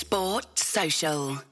Sport Social.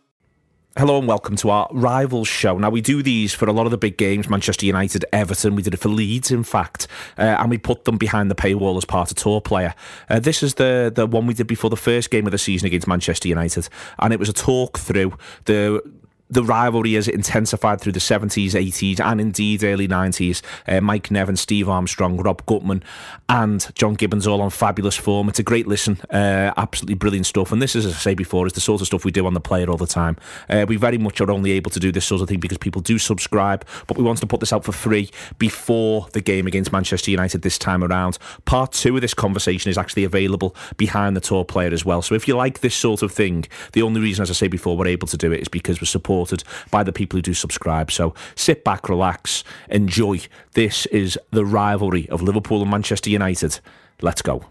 Hello and welcome to our rivals show. Now we do these for a lot of the big games, Manchester United, Everton. We did it for Leeds, in fact, uh, and we put them behind the paywall as part of TAW Player. Uh, this is the the one we did before the first game of the season against Manchester United, and it was a talk through the the rivalry has intensified through the 70s, 80s, and indeed early 90s. Uh, Mike Nevin, Steve Armstrong, Rob Gutmann, and John Gibbons all on fabulous form. It's a great listen, uh, absolutely brilliant stuff. And this, as I say before, is the sort of stuff we do on the player all the time. Uh, we very much are only able to do this sort of thing because people do subscribe, but we wanted to put this out for free before the game against Manchester United this time around. Part two of this conversation is actually available behind the TAW player as well. So if you like this sort of thing, the only reason, as I say before, we're able to do it is because we're supporting supported by the people who do subscribe. So sit back, relax, enjoy. This is the rivalry of Liverpool and Manchester United. Let's go.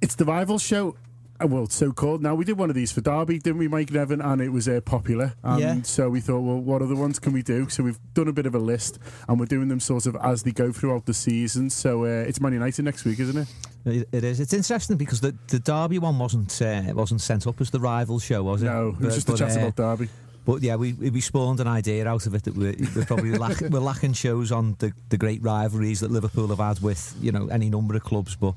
It's the rival show. uh, Well, so called. Now we did one of these for Derby, didn't we, Mike Nevin? And it was uh, popular. And Yeah. so we thought, well, what other ones can we do? So we've done a bit of a list, and we're doing them sort of as they go throughout the season. So uh, it's Man United next week, isn't it? It, it is. It's interesting because the, the Derby one wasn't uh, wasn't sent up as the rival show, was it? No, it was just a chat uh, about Derby. But yeah, we we spawned an idea out of it that we're, we're probably lack, we're lacking shows on the, the great rivalries that Liverpool have had with you know any number of clubs. But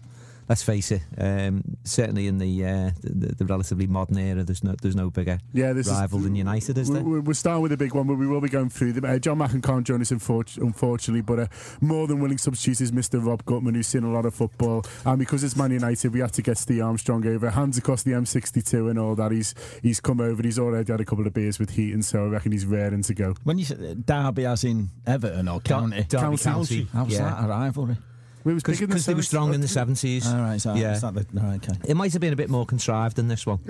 let's face it, um, certainly in the, uh, the the relatively modern era, there's no there's no bigger Yeah, this rival is, than United, is there? We're, we're starting with a big one, but we will be going through them. Uh, John Macken can't join us, unfortunately, but a more than willing substitute is Mr. Rob Gutmann, who's seen a lot of football. And because it's Man United, we had to get Steve Armstrong over. Hands across the M62 and all that. He's he's come over. He's already had a couple of beers with Heaton, so I reckon he's raring to go. When you said Derby as in Everton or County? Derby County. County. How's yeah. that a rivalry? We was big the Because they were strong in the 70s. All right, so Yeah. is that the, all right, okay. It might have been a bit more contrived than this one.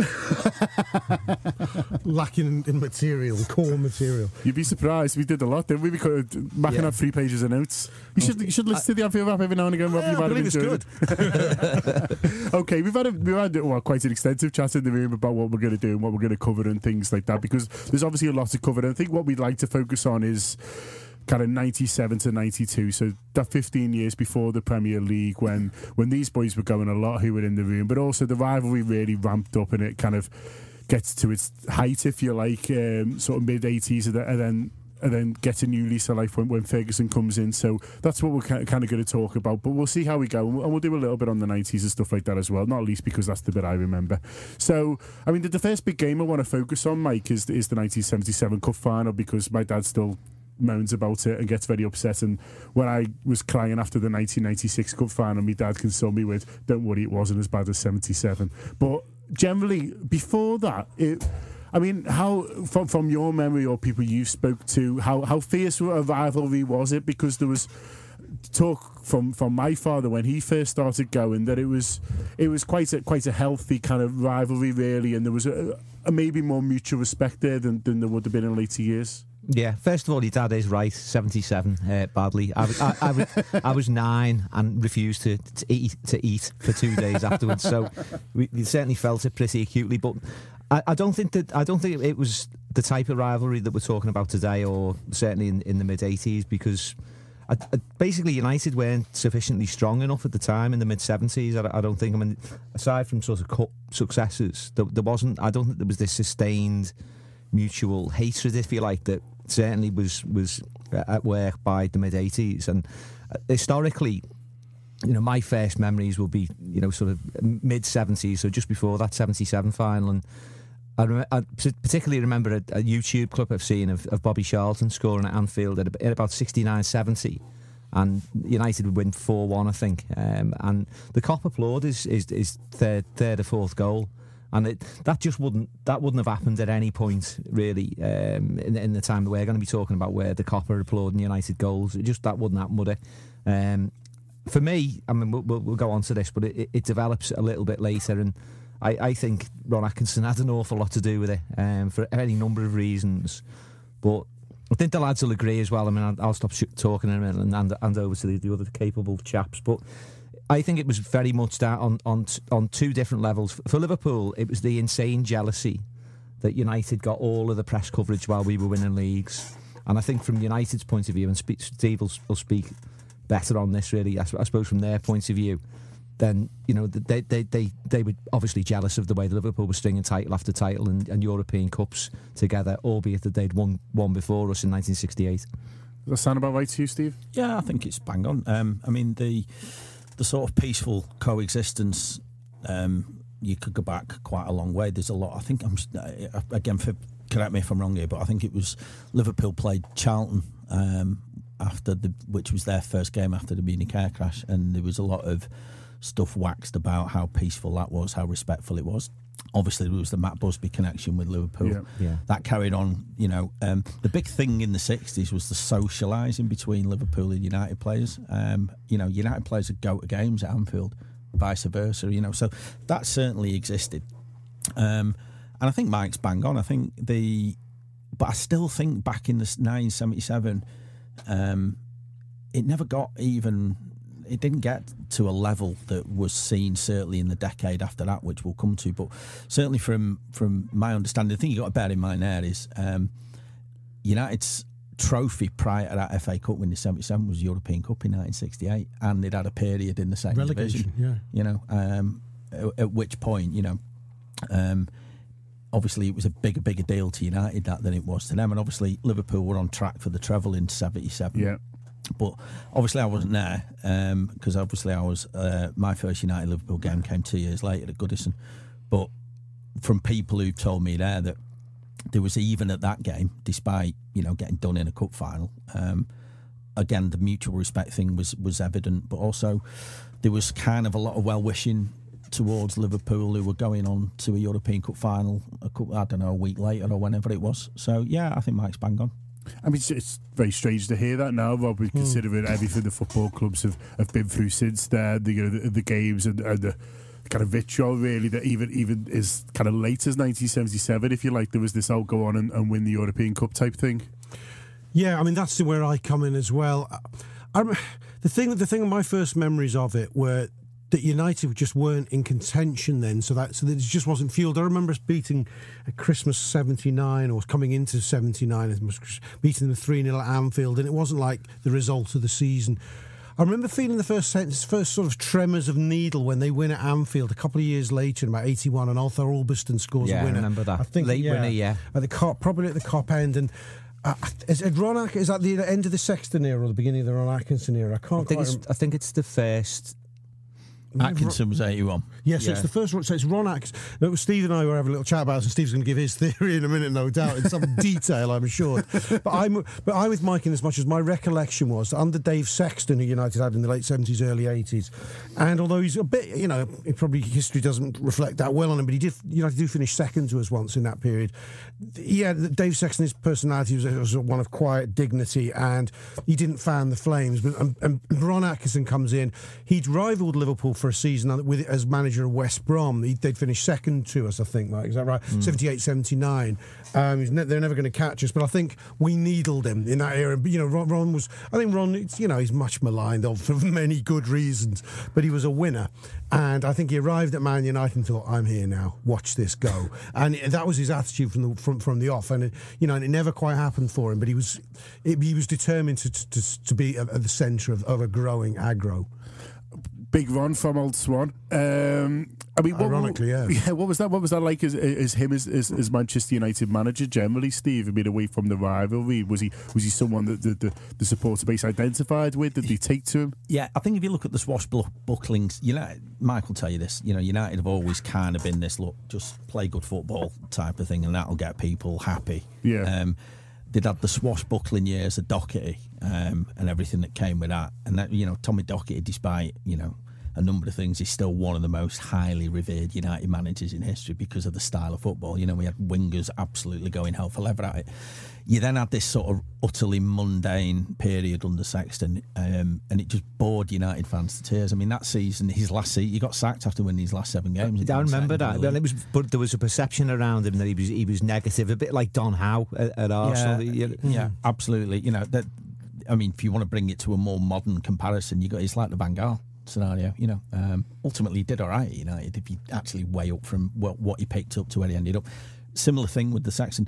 lacking in, in material, core material. You'd be surprised. We did a lot, didn't we? We could, Macken Yeah. had three pages of notes. You should you should listen to the Anfield Wrap every now and again, Rob. Yeah, you I might have believe it's enjoyed it. okay, we've had a, we've had well, quite an extensive chat in the room about what we're going to do and what we're going to cover and things like that because there's obviously a lot to cover. And I think what we'd like to focus on is kind of 97 to 92 so that 15 years before the Premier League when when these boys were going a lot who were in the room but also the rivalry really ramped up and it kind of gets to its height if you like um, sort of mid 80s and then- and then get a new lease of life when, when Ferguson comes in. So that's what we're kind of going to talk about. But we'll see how we go. And we'll, and we'll do a little bit on the 90s and stuff like that as well. Not least because that's the bit I remember. So, I mean, the, the first big game I want to focus on, Mike, is, is the 1977 Cup final because my dad still moans about it and gets very upset. And when I was crying after the 1996 Cup final, my dad console me with, don't worry, it wasn't as bad as 77. But generally, before that, it... I mean, how from from your memory or people you spoke to, how how fierce a rivalry was it? Because there was talk from from my father when he first started going that it was it was quite a quite a healthy kind of rivalry really, and there was a, a maybe more mutual respect there than, than there would have been in later years. Yeah, first of all, your dad is right. Seventy-seven, uh, badly. I, was- I, I, was, I was nine and refused to, to eat to eat for two days afterwards. So we, we certainly felt it pretty acutely. But I, don't think that I don't think it was the type of rivalry that we're talking about today, or certainly in, in the mid '80s, because. I, I, basically, United weren't sufficiently strong enough at the time in the mid seventies. I, I don't think. I mean, aside from sort of cup successes, there, there wasn't. I don't think there was this sustained mutual hatred, if you like, that certainly was was at work by the mid '80s. And uh, historically, you know, my first memories will be, you know, sort of mid '70s, so just before that '77 final. And I, rem- I particularly remember a, a YouTube clip I've seen of, of Bobby Charlton scoring at Anfield at, at about 69-70. And United would win 4 1, I think. Um, and the Kop applaud is, is, is third, third or fourth goal. And it, that just wouldn't that wouldn't have happened at any point really um, in, in the time that we're going to be talking about where the copper applauding United goals. It just that wouldn't happen, would it? Um, for me, I mean, we'll, we'll, go on to this, but it, it, it develops a little bit later, and I, I think Ron Atkinson had an awful lot to do with it um, for any number of reasons. But I think the lads will agree as well. I mean, I'll, I'll stop sh- talking in a minute and hand, hand over to the, the other capable chaps. But I think it was very much that on on on two different levels. For Liverpool, it was the insane jealousy that United got all of the press coverage while we were winning leagues. And I think from United's point of view, and spe- Steve will, will speak better on this, really, I suppose from their point of view, then, you know, they, they, they, they were obviously jealous of the way that Liverpool was stringing title after title and, and European Cups together, albeit that they'd won one before us in 1968. Does that sound about right to you, Steve? Yeah, I think it's bang on. Um, I mean, the the sort of peaceful coexistence. Um, you could go back quite a long way. There's a lot. I think I'm uh, again. For, correct me if I'm wrong here, but I think it was Liverpool played Charlton um, after the, which was their first game after the Munich air crash, and there was a lot of stuff waxed about how peaceful that was, how respectful it was. Obviously, there was the Matt Busby connection with Liverpool. Yeah. Yeah. That carried on. You know, um, the big thing in the '60s was the socialising between Liverpool and United players. Um, you know, United players would go to games at Anfield, vice versa. You know, so that certainly existed. Um, and I think Mike's bang on. I think the, but I still think back in the 1977, um, it never got even. It didn't get to a level that was seen certainly in the decade after that, which we'll come to. But certainly from from my understanding, the thing you got to bear in mind there is um, United's trophy prior to that FA Cup win in '77 was the European Cup in 1968, and they'd had a period in the second Relegation, division. yeah. You know, um, at, at which point, you know, um, obviously it was a bigger, bigger deal to United that than it was to them, and obviously Liverpool were on track for the treble in '77. Yeah. But obviously, I wasn't there because obviously I was. Uh, my first United Liverpool game came two years later at Goodison. But from people who've told me there that there was even at that game, despite you know getting done in a cup final, um, again the mutual respect thing was was evident. But also there was kind of a lot of well wishing towards Liverpool who were going on to a European Cup final. A couple, I don't know, a week later or whenever it was. So yeah, I think Mike's bang on. I mean, it's, it's very strange to hear that now, Rob, with hmm. considering everything the football clubs have, have been through since then, the, you know, the, the games and, and the kind of vitriol, really, that even even is kind of late as 1977, if you like, there was this, oh, go on and, and win the European Cup type thing. Yeah, I mean that's where I come in as well. I, I, the thing, the thing, my first memories of it were that United just weren't in contention then, so that so that it just wasn't fueled. I remember us beating at Christmas '79 or coming into '79, beating them three 0 at Anfield, and it wasn't like the result of the season. I remember feeling the first sense, first sort of tremors of needle when they win at Anfield a couple of years later, in about '81, and Arthur Albiston scores Yeah, a winner. I remember that. I think Late winner, yeah. at the Kop, probably at the Kop end, and. Uh, is, is Ron is that the end of the Sexton era or the beginning of the Ron Atkinson era? I can't I think it's, I think it's the first. Atkinson was 81. Yes, Yeah. it's the first one. So it's Ron Atkinson. No, Steve and I were having a little chat about it, and Steve's going to give his theory in a minute, no doubt, in some detail, I'm sure. But I'm, but I'm with Mike in as much as my recollection was that under Dave Sexton, who United had in the late 70s, early 80s, and although he's a bit, you know, it probably history doesn't reflect that well on him, but he did, United do finish second to us once in that period. Yeah, Dave Sexton, his personality was, was one of quiet dignity, and he didn't fan the flames. But and, and Ron Atkinson comes in. He'd rivaled Liverpool for a season with as manager of West Brom. They'd finished second to us, I think. Mike, is that right? 78, 79. Um, ne- they're never going to catch us, but I think we needled him in that era. But, you know, Ron, Ron was. I think Ron. It's, you know, he's much maligned for many good reasons, but he was a winner. And I think he arrived at Man United and thought, "I'm here now. Watch this go." And that was his attitude from the from, from the off. And it, you know, and it never quite happened for him. But he was it, he was determined to to, to be at, at the centre of, of a growing aggro. Big Ron from Old Swan. Um, I mean, what, Ironically, yeah. yeah. What was that? What was that like as, as him as, as, as Manchester United manager generally, Steve? I mean, away from the rivalry, was he was he someone that the, the, the supporter base identified with? Did they take to him? Yeah, I think if you look at the swashbucklings, know, Mike will tell you this. You know, United have always kind of been this look, just play good football type of thing, and that'll get people happy. Yeah. Um, they'd had the swashbuckling years of Doherty um, and everything that came with that, and that you know Tommy Doherty, despite you know a number of things. He's still one of the most highly revered United managers in history because of the style of football. You know, we had wingers absolutely going hell for leather at it. You then had this sort of utterly mundane period under Sexton, um, and it just bored United fans to tears. I mean, that season, his last season, he got sacked after winning his last seven games. I remember that. Well, it was, but there was a perception around him that he was he was negative, a bit like Don Howe at, at Arsenal. Yeah, yeah, absolutely. You know that. I mean, if you want to bring it to a more modern comparison, you got it's like the Van Gaal scenario. You know, um, ultimately did all right at United if you actually weigh up from what, what he picked up to where he ended up. Similar thing with the Sexton.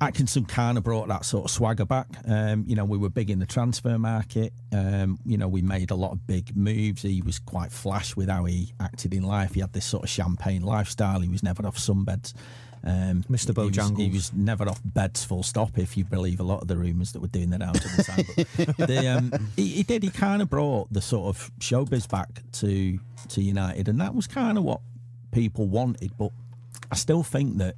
Atkinson kind of brought that sort of swagger back. Um, you know, we were big in the transfer market. Um, you know, we made a lot of big moves. He was quite flash with how he acted in life. He had this sort of champagne lifestyle. He was never off sunbeds. Um, Mr. Bojangles. He, he was, never off beds, full stop. If you believe a lot of the rumours that were doing that out at the time, but um, he, he did. He kind of brought the sort of showbiz back to to United, and that was kind of what people wanted. But I still think that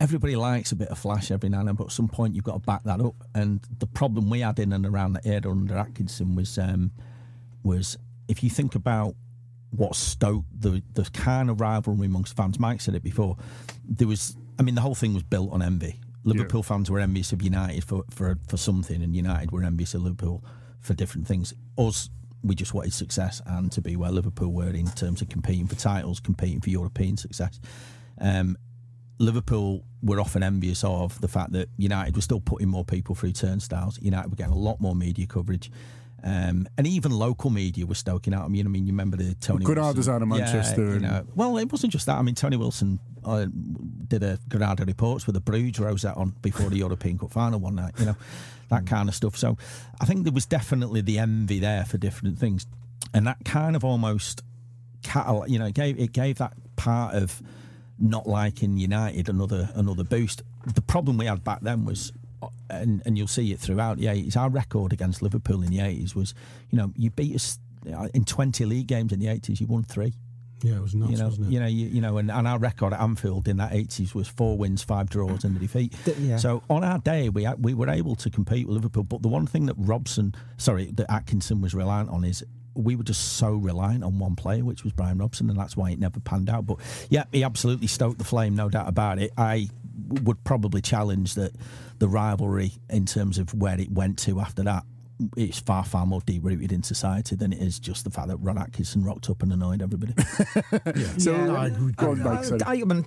everybody likes a bit of flash every now and then, but at some point you've got to back that up. And the problem we had in and around the era under Atkinson was um, was if you think about what stoked the the kind of rivalry amongst fans. Mike said it before. There was, I mean, the whole thing was built on envy. Liverpool yeah. fans were envious of United for, for for something, and United were envious of Liverpool for different things. Us, we just wanted success and to be where Liverpool were in terms of competing for titles, competing for European success. Um, Liverpool were often envious of the fact that United were still putting more people through turnstiles. United were getting a lot more media coverage. Um, and even local media was stoking out. I mean, I mean, you remember the Tony Granada's out of Manchester. Yeah, you know, well, it wasn't just that. I mean, Tony Wilson uh, did a Granada reports with the Bruges Rosette on before the European Cup final one night. You know, that kind of stuff. So I think there was definitely the envy there for different things, and that kind of almost, you know, it gave it gave that part of not liking United another another boost. The problem we had back then was and, and you'll see it throughout the 80s. Our record against Liverpool in the 80s was, you know, you beat us uh, in 20 league games in the 80s, you won three. Yeah, it was nuts, you know, wasn't it? You know, you, you know, and, and, our record at Anfield in that 80s was four wins, five draws, and a defeat. Yeah. So on our day, we we were able to compete with Liverpool. But the one thing that Robson, sorry, that Atkinson was reliant on is we were just so reliant on one player, which was Brian Robson, and that's why it never panned out. But yeah, he absolutely stoked the flame, no doubt about it. I would probably challenge that the rivalry in terms of where it went to after that it's far far more deep rooted in society than it is just the fact that Ron Atkinson rocked up and annoyed everybody. yeah. So yeah, I, go on, Mike, I, I, I mean,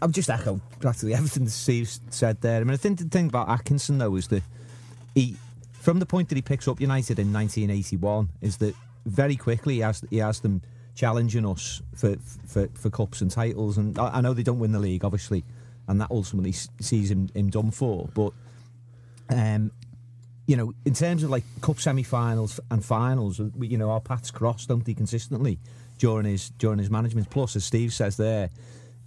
I've just echoed practically everything that Steve said there. I mean, I think the thing about Atkinson though is that he, from the point that he picks up United in 1981, is that very quickly he has he has them challenging us for for, for cups and titles. And I, I know they don't win the league, obviously and that ultimately sees him, him done for. But um, you know, in terms of like cup semi-finals and finals, you know, our paths cross, don't they, consistently during his during his management. Plus, as Steve says there,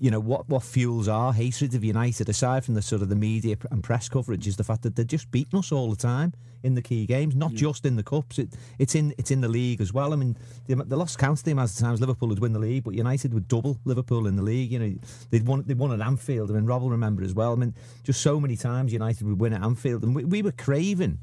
you know what what fuels our hatred of United, aside from the sort of the media and press coverage, is the fact that they're just beating us all the time in the key games, not yeah. just in the cups. It, it's in it's in the league as well. I mean, the, the lost count the amount of times Liverpool would win the league, but United would double Liverpool in the league. You know, they'd won they won at Anfield. I mean, Rob will remember as well. I mean, just so many times United would win at Anfield, and we, we were craving,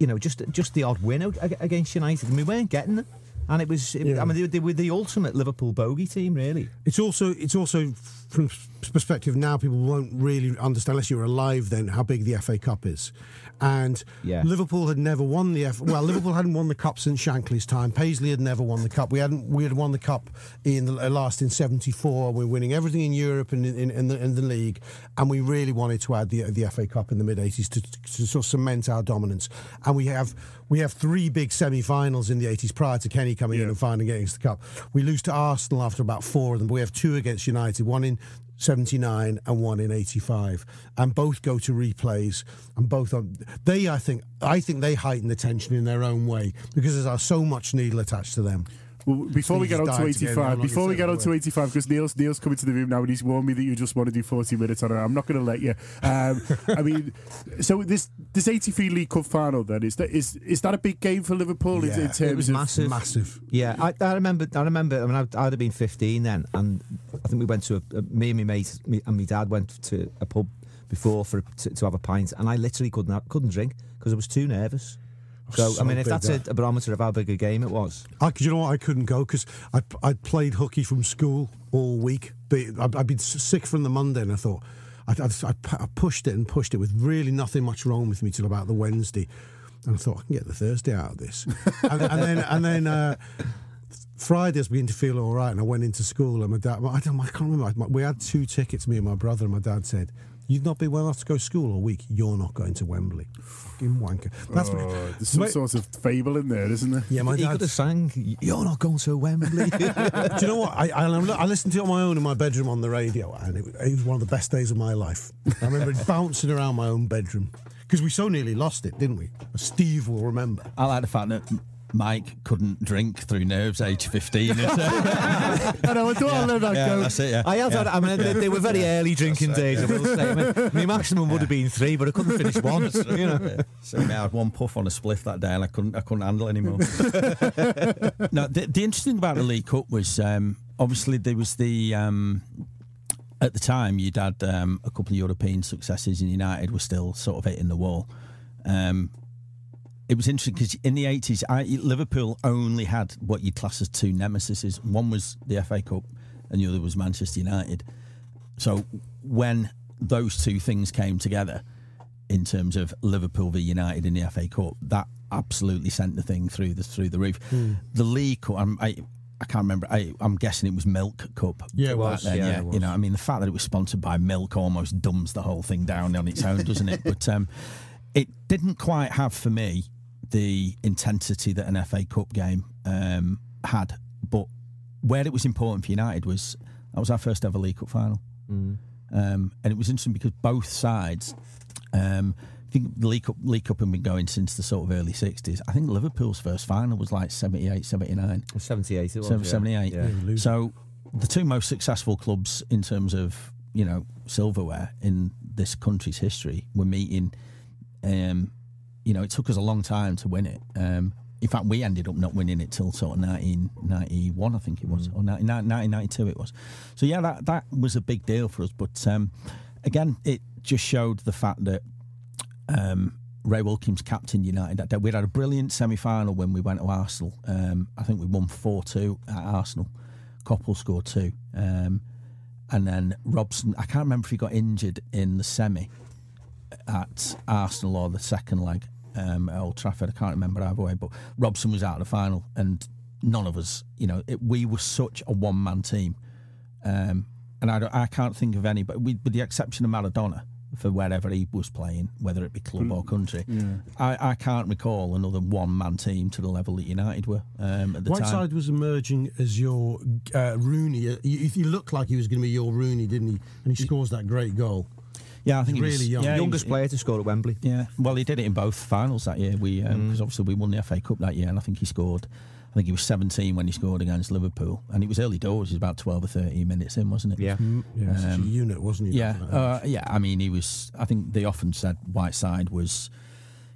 you know, just just the odd win against United, and we weren't getting it and it was. It, yeah. I mean, they, they, were the ultimate Liverpool bogey team, really. It's also it's also from perspective now people won't really understand unless you're alive then how big the FA Cup is, and yeah. Liverpool had never won the F. Well, Liverpool hadn't won the cup since Shankly's time. Paisley had never won the cup. We hadn't. We had won the cup in the last in '74. We are winning everything in Europe and in, in, in, the, in the league, and we really wanted to add the the FA Cup in the mid '80s to, to sort of cement our dominance. And we have we have three big semi-finals in the 80s prior to Kenny coming yeah. in and finally getting us the cup. We lose to Arsenal after about four of them, but we have two against United, one in 79 and one in 85 and both go to replays and both on they i think i think they heighten the tension in their own way because there's so much needle attached to them well, before we get on to 85, before we get on to 85, because Neil's, Neil's coming to the room now and he's warned me that you just want to do 40 minutes on it. I'm not going to let you. Um, I mean, so this this 83 League Cup final then is that is is that a big game for Liverpool yeah, in, in terms it was of massive, massive? Yeah, I, I remember. I remember. I mean, I'd, I'd, have been 15 then, and I think we went to a, a me and my mate me, and my dad went to a pub before for to, to have a pint, and I literally couldn't couldn't drink because I was too nervous. So, So I mean, if that's a, a barometer of how big a game it was, I, you know what? I couldn't go because I I played hooky from school all week. The, I'd, I'd been sick from the Monday, and I thought I, I, I I pushed it and pushed it with really nothing much wrong with me till about the Wednesday, and I thought I can get the Thursday out of this, and, and then and then. Uh, Friday, I was beginning to feel all right, and I went into school. And my dad, I, don't, I can't remember. We had two tickets, me and my brother, and my dad said, "You've not been well enough to go to school all week. You're not going to Wembley." Fucking wanker. That's oh, what- Oh, there's some My- sort of fable in there, isn't there? yeah, my he dad. could have sang, You're not going to Wembley. Do you know what? I, I, I listened to it on my own in my bedroom on the radio, and it, it was one of the best days of my life. I remember bouncing around my own bedroom because we so nearly lost it, didn't we? Steve will remember. I like the fact that Mike couldn't drink through nerves age 15. I know, I thought I'd let that yeah, go. that's it, yeah. I had, yeah. had- I mean, they, they were very early drinking days. I will say. I mean, my maximum would have been three, but I couldn't finish one. You know. So I had one puff on a spliff that day, and I couldn't, I couldn't handle anymore. no, the, the interesting thing about the League Cup was um, obviously there was the um, at the time you'd had um, a couple of European successes, and United were still sort of hitting the wall. Um, it was interesting because in the eighties, Liverpool only had what you'd class as two nemesis. One was the FA Cup, and the other was Manchester United. So when those two things came together, in terms of Liverpool v United in the FA Cup, that absolutely sent the thing through the through the roof. The League Cup, I'm, I I can't remember. I, I'm guessing it was Milk Cup. Yeah, it was. then, Yeah, yeah, it was. you know, I mean, the fact that it was sponsored by Milk almost dumbs the whole thing down on its own, doesn't it? But um, it didn't quite have for me the intensity that an FA Cup game um, had. But where it was important for United was that was our first ever League Cup final. Um, and it was interesting because both sides, um, I think the League Cup, League Cup had been going since the sort of early 60s. I think Liverpool's first final was like 78, 79. 78 it was. Seven- yeah. 78. Yeah. So the two most successful clubs in terms of, you know, silverware in this country's history were meeting. Um, you know, it took us a long time to win it. Um, in fact, we ended up not winning it till sort of 1991, I think it was, or 19, 1992 it was. So, yeah, that, that was a big deal for us. But um, again, it just showed the fact that um, Ray Wilkins captained United that day. We had a brilliant semi final when we went to Arsenal. Um, I think we won 4 2 at Arsenal. Coppell scored two. Um, and then Robson, I can't remember if he got injured in the semi at Arsenal or the second leg um, at Old Trafford. I can't remember either way, but Robson was out of the final, and none of us, you know, it, we were such a one man team. Um, and I, don't- I can't think of any, but we, with the exception of Maradona, for wherever he was playing, whether it be club or country, I, I can't recall another one man team to the level that United were um, at the time. Whiteside was emerging as your uh, Rooney. Uh, He, he looked like he was going to be your Rooney, didn't he? And he scores that great goal. Yeah, I think he Really was young. Yeah, he Youngest was- player to score at Wembley. Yeah, well, he did it in both finals that year. We because obviously we won the FA Cup that year, and I think he scored. I think he was 17 when he scored against Liverpool, and it was early doors. It was about 12 or 13 minutes in, wasn't it? Yeah. Yeah, such a Um, unit, wasn't he? Yeah, back at that uh, yeah. I mean, he was. I think they often said Whiteside was,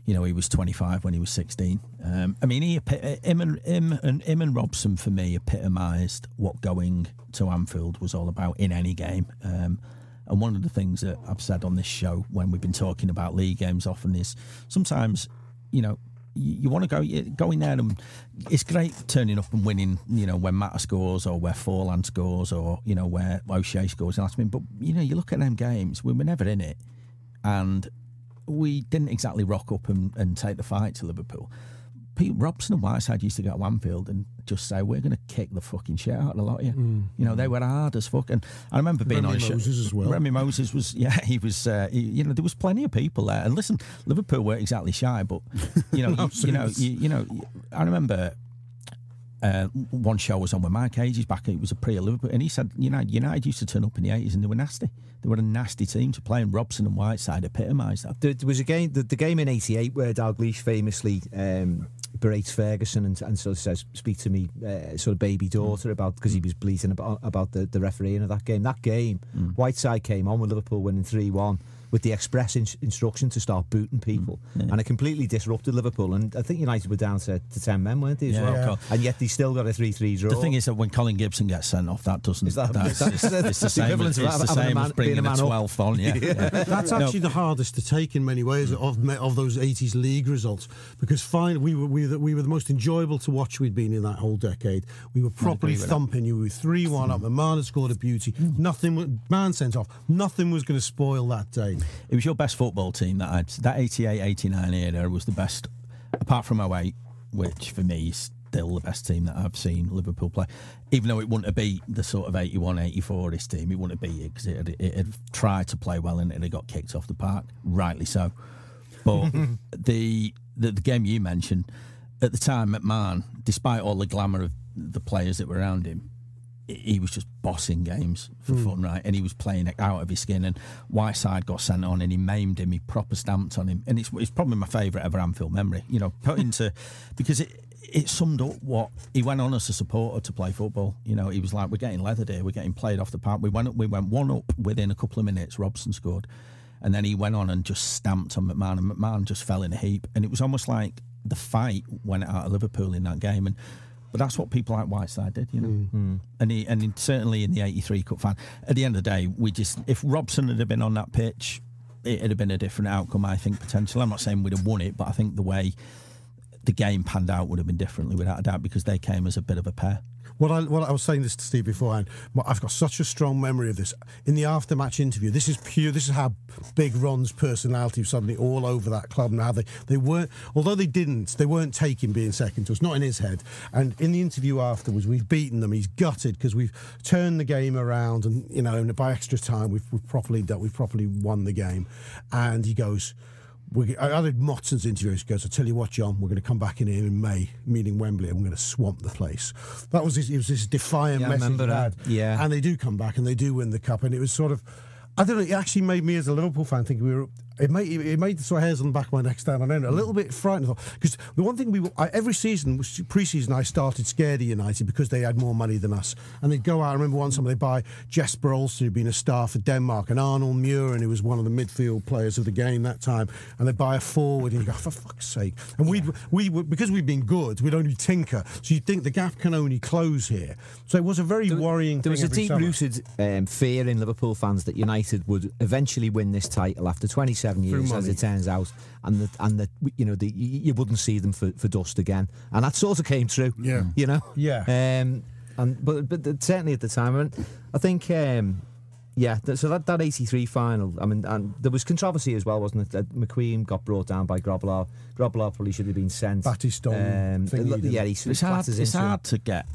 you know, he was 25 when he was 16. Um, I mean, he him and him and him and Robson for me epitomised what going to Anfield was all about in any game. Um, and one of the things that I've said on this show when we've been talking about league games often is sometimes, you know. You, want to go you- going there, and it's great turning up and winning. You know when Mata scores, or where Forlan scores, or you know where O'Shea scores. And that's been, but you know you look at them games, we were never in it, and we didn't exactly rock up and, and take the fight to Liverpool. Pete Robson and Whiteside used to go to Anfield and just say, "We're going to kick the fucking shit out of a lot of you." You know, they were hard as fuck. And I remember being Remi on a show. Moses as well. Remi Moses was, yeah, he was. Uh, he- you know, there was plenty of people there. And listen, Liverpool weren't exactly shy, but you know, you, you know, you, you know, I remember uh, one show was on with Mike Ages back. It was a pre Liverpool, and he said United, United used to turn up in the eighties, and they were nasty. They were a nasty team to play, and Robson and Whiteside epitomised that. There, there was a game, the, the game in '88 where Dalglish famously um, berates Ferguson and, and sort of says, "Speak to me, uh, sort of baby hmm. daughter," about because he hmm. was bleating about about the, the refereeing of that game. That game, hmm. Whiteside came on with Liverpool winning three one with the express in- instruction to start booting mm. people, and it completely disrupted Liverpool. And I think United were down to, to ten men, weren't they? As Yeah, well? of course. And yet they still got a three-three draw. The thing is that when Colin Gibson gets sent off, that doesn't. Is that- that's, that's- it's, that's it's the the same. equivalent As, of it's the having a same man- as bringing being a a man up. twelfth on. Yeah, yeah. That's No, actually the hardest to take in many ways mm. of of those '80s league results because finally we were we were, the, we were the most enjoyable to watch we'd been in that whole decade. We were properly agree with that. thumping you. We were three one up. Mm. and Man had scored a beauty. Nothing. Man sent off. Nothing was going to spoil that day. It was your best football team that I'd that 88 89 era was the best apart from 08 which for me is still the best team that I've seen Liverpool play. Even though it wouldn't have beat the sort of 81 84 this team it wouldn't have beat it because it, had- it had tried to play well and it had got kicked off the park rightly so. But the, the the game you mentioned at the time McMahon despite all the glamour of the players that were around him he was just bossing games for hmm. fun, right? And he was playing out of his skin. And Whiteside got sent on, and he maimed him. He proper stamped on him, and it's it's probably my favourite ever Anfield memory. You know, put into because it it summed up what he went on as a supporter to play football. You know, he was like, "We're getting leathered here. We're getting played off the park." We went up, we went one up within a couple of minutes. Robson scored, and then he went on and just stamped on McMahon, and McMahon just fell in a heap. And it was almost like the fight went out of Liverpool in that game, and. But that's what people like Whiteside did, you know. Hmm. Hmm. And he, and he, certainly in the '83 Cup final. At the end of the day, we just if Robson had been on that pitch, it'd have been a different outcome. I think potentially. I'm not saying we'd have won it, but I think the way the game panned out would have been differently without a doubt because they came as a bit of a pair. What I, what I was saying this to Steve beforehand, I've got such a strong memory of this. In the aftermatch interview, this is pure, this is how big Ron's personality was suddenly all over that club Now they, they weren't, although they didn't, they weren't taking being second to us, not in his head. And in the interview afterwards, we've beaten them, he's gutted because we've turned the game around and, you know, by extra time, we've, we've properly done, we've properly won the game. And he goes, we, I I did Motson's interview. He goes, "I tell you what, John, we're going to come back in here in May, meeting Wembley, and we're going to swamp the place." That was his, it was this defiant Yeah, I message remember that. had. Yeah. and they do come back and they do win the cup, and it was sort of, I don't know. It actually made me as a Liverpool fan think we were. It made it made the sort of hairs on the back of my neck stand on end. A little bit frightened because the one thing we I, every season pre-season I started scared of United because they had more money than us, and they'd go out. I remember one time they buy Jesper Olsen, who'd been a star for Denmark, and Arnold Mühren, who was one of the midfield players of the game that time, and they buy a forward, and you go for fuck's sake. And we we because we'd been good, we'd only tinker, so you'd think the gap can only close here. So it was a very worrying. There was a deep rooted um, fear in Liverpool fans that United would eventually win this title after 27 Through years, as it turns out, and that and that you know the, you you wouldn't see them for, for dust again, and that sort of came true. Yeah. you know. Yeah. Um, and but but certainly at the time, I, mean, I think. Um, yeah, so that, that 83 final, I mean, and there was controversy as well, wasn't it? That McQueen got brought down by Grobbelaar. Grobbelaar probably should have been sent. Battiston Um, thing yeah, he It's hard, clatters it's hard to get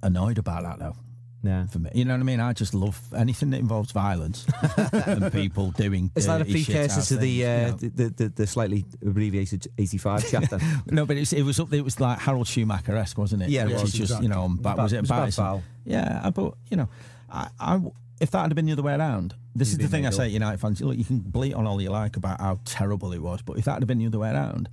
annoyed about that though. Yeah. For me, you know what I mean. I just love anything that involves violence and people doing. Is that a precursor to the, uh, you know. the, the, the the slightly abbreviated 85 chapter? No, but it was, it was up. It was like Harald Schumacher esque, wasn't it? Yeah, it Which was, is just exactly. you know, on back, was was it? about- it was about foul. Yeah, but you know, I, I if that had been the other way around, this is You'd the thing I say, to United fans. Look, you can bleat on all you like about how terrible it was, but if that had been the other way around,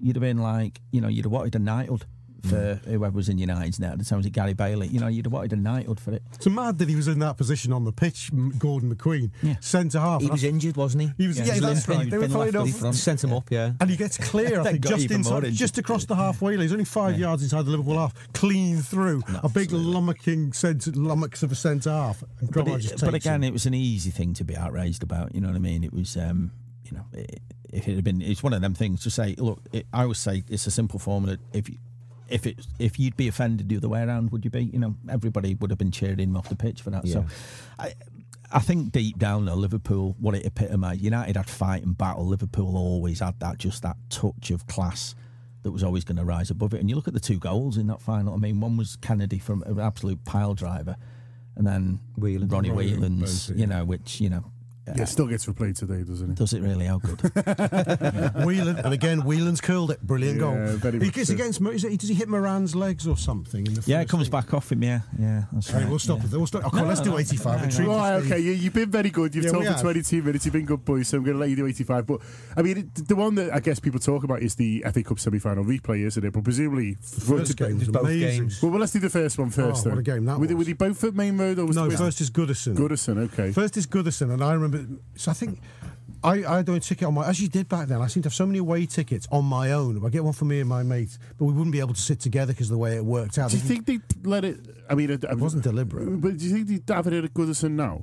you'd have been like, you know, you'd have wanted a knighthood for whoever was in United's now. At the time, was it Gary Bailey? You know, you'd have wanted a knighthood for it. It's mad that he was in that position on the pitch, Gordon McQueen, Yeah. centre half. he was injured, wasn't he? He was, yeah, he was that's right. They were been funny left enough. front. Sent him up, yeah. And he gets clear, I think, just inside, just across the halfway line. He's only five yards inside the Liverpool half, clean through a big lummocking centre, lummocks of a centre half. And But, it- just but again, him. it was an easy thing to be outraged about. You know what I mean? It was, um, you know, it, if it had been, it's one of them things to say. Look, it, I always say it's a simple formula. If you, if it, if you'd be offended the other way around, would you be? You know, everybody would have been cheering him off the pitch for that. So, I, I think deep down though, Liverpool, what it epitomised, United had fight and battle. Liverpool always had that, just that touch of class that was always going to rise above it. And you look at the two goals in that final. I mean, one was Kennedy from an absolute pile driver, and then Whelan. Ronnie Whelan's, you know, which you know, Yeah, it still gets replayed today, doesn't it? does it really? How good? Whelan, and again, Whelan's curled it. Brilliant Yeah, goal. He much gets so. against, Mo- is it, does he hit Moran's legs or something? In the yeah, it comes thing? back off him. Yeah, yeah, that's Hey, right. we'll stop yeah. it. We'll stop. Okay, let's do 85 and treat Right, Steve. okay, you, you've been very good. You've Yeah, talked for 22 minutes. You've been good, boys, so I'm going to let you do 85. But, I mean, it, the one that I guess people talk about is the FA Cup semi final replay, isn't it? But presumably. First game was both amazing. games. Well, well, let's do the first one first. Oh, what then. a game that was. were they both at Maine Road or was No, it first is Goodison. Goodison, okay. First is Goodison, and I remember. So I think I, I had a ticket on my, as you did back then, I seem to have so many away tickets on my own. I get one for me and my mate, but we wouldn't be able to sit together because of the way it worked out. Do you think they let it? I mean, it, it wasn't deliberate. But do you think they'd have it at Goodison now?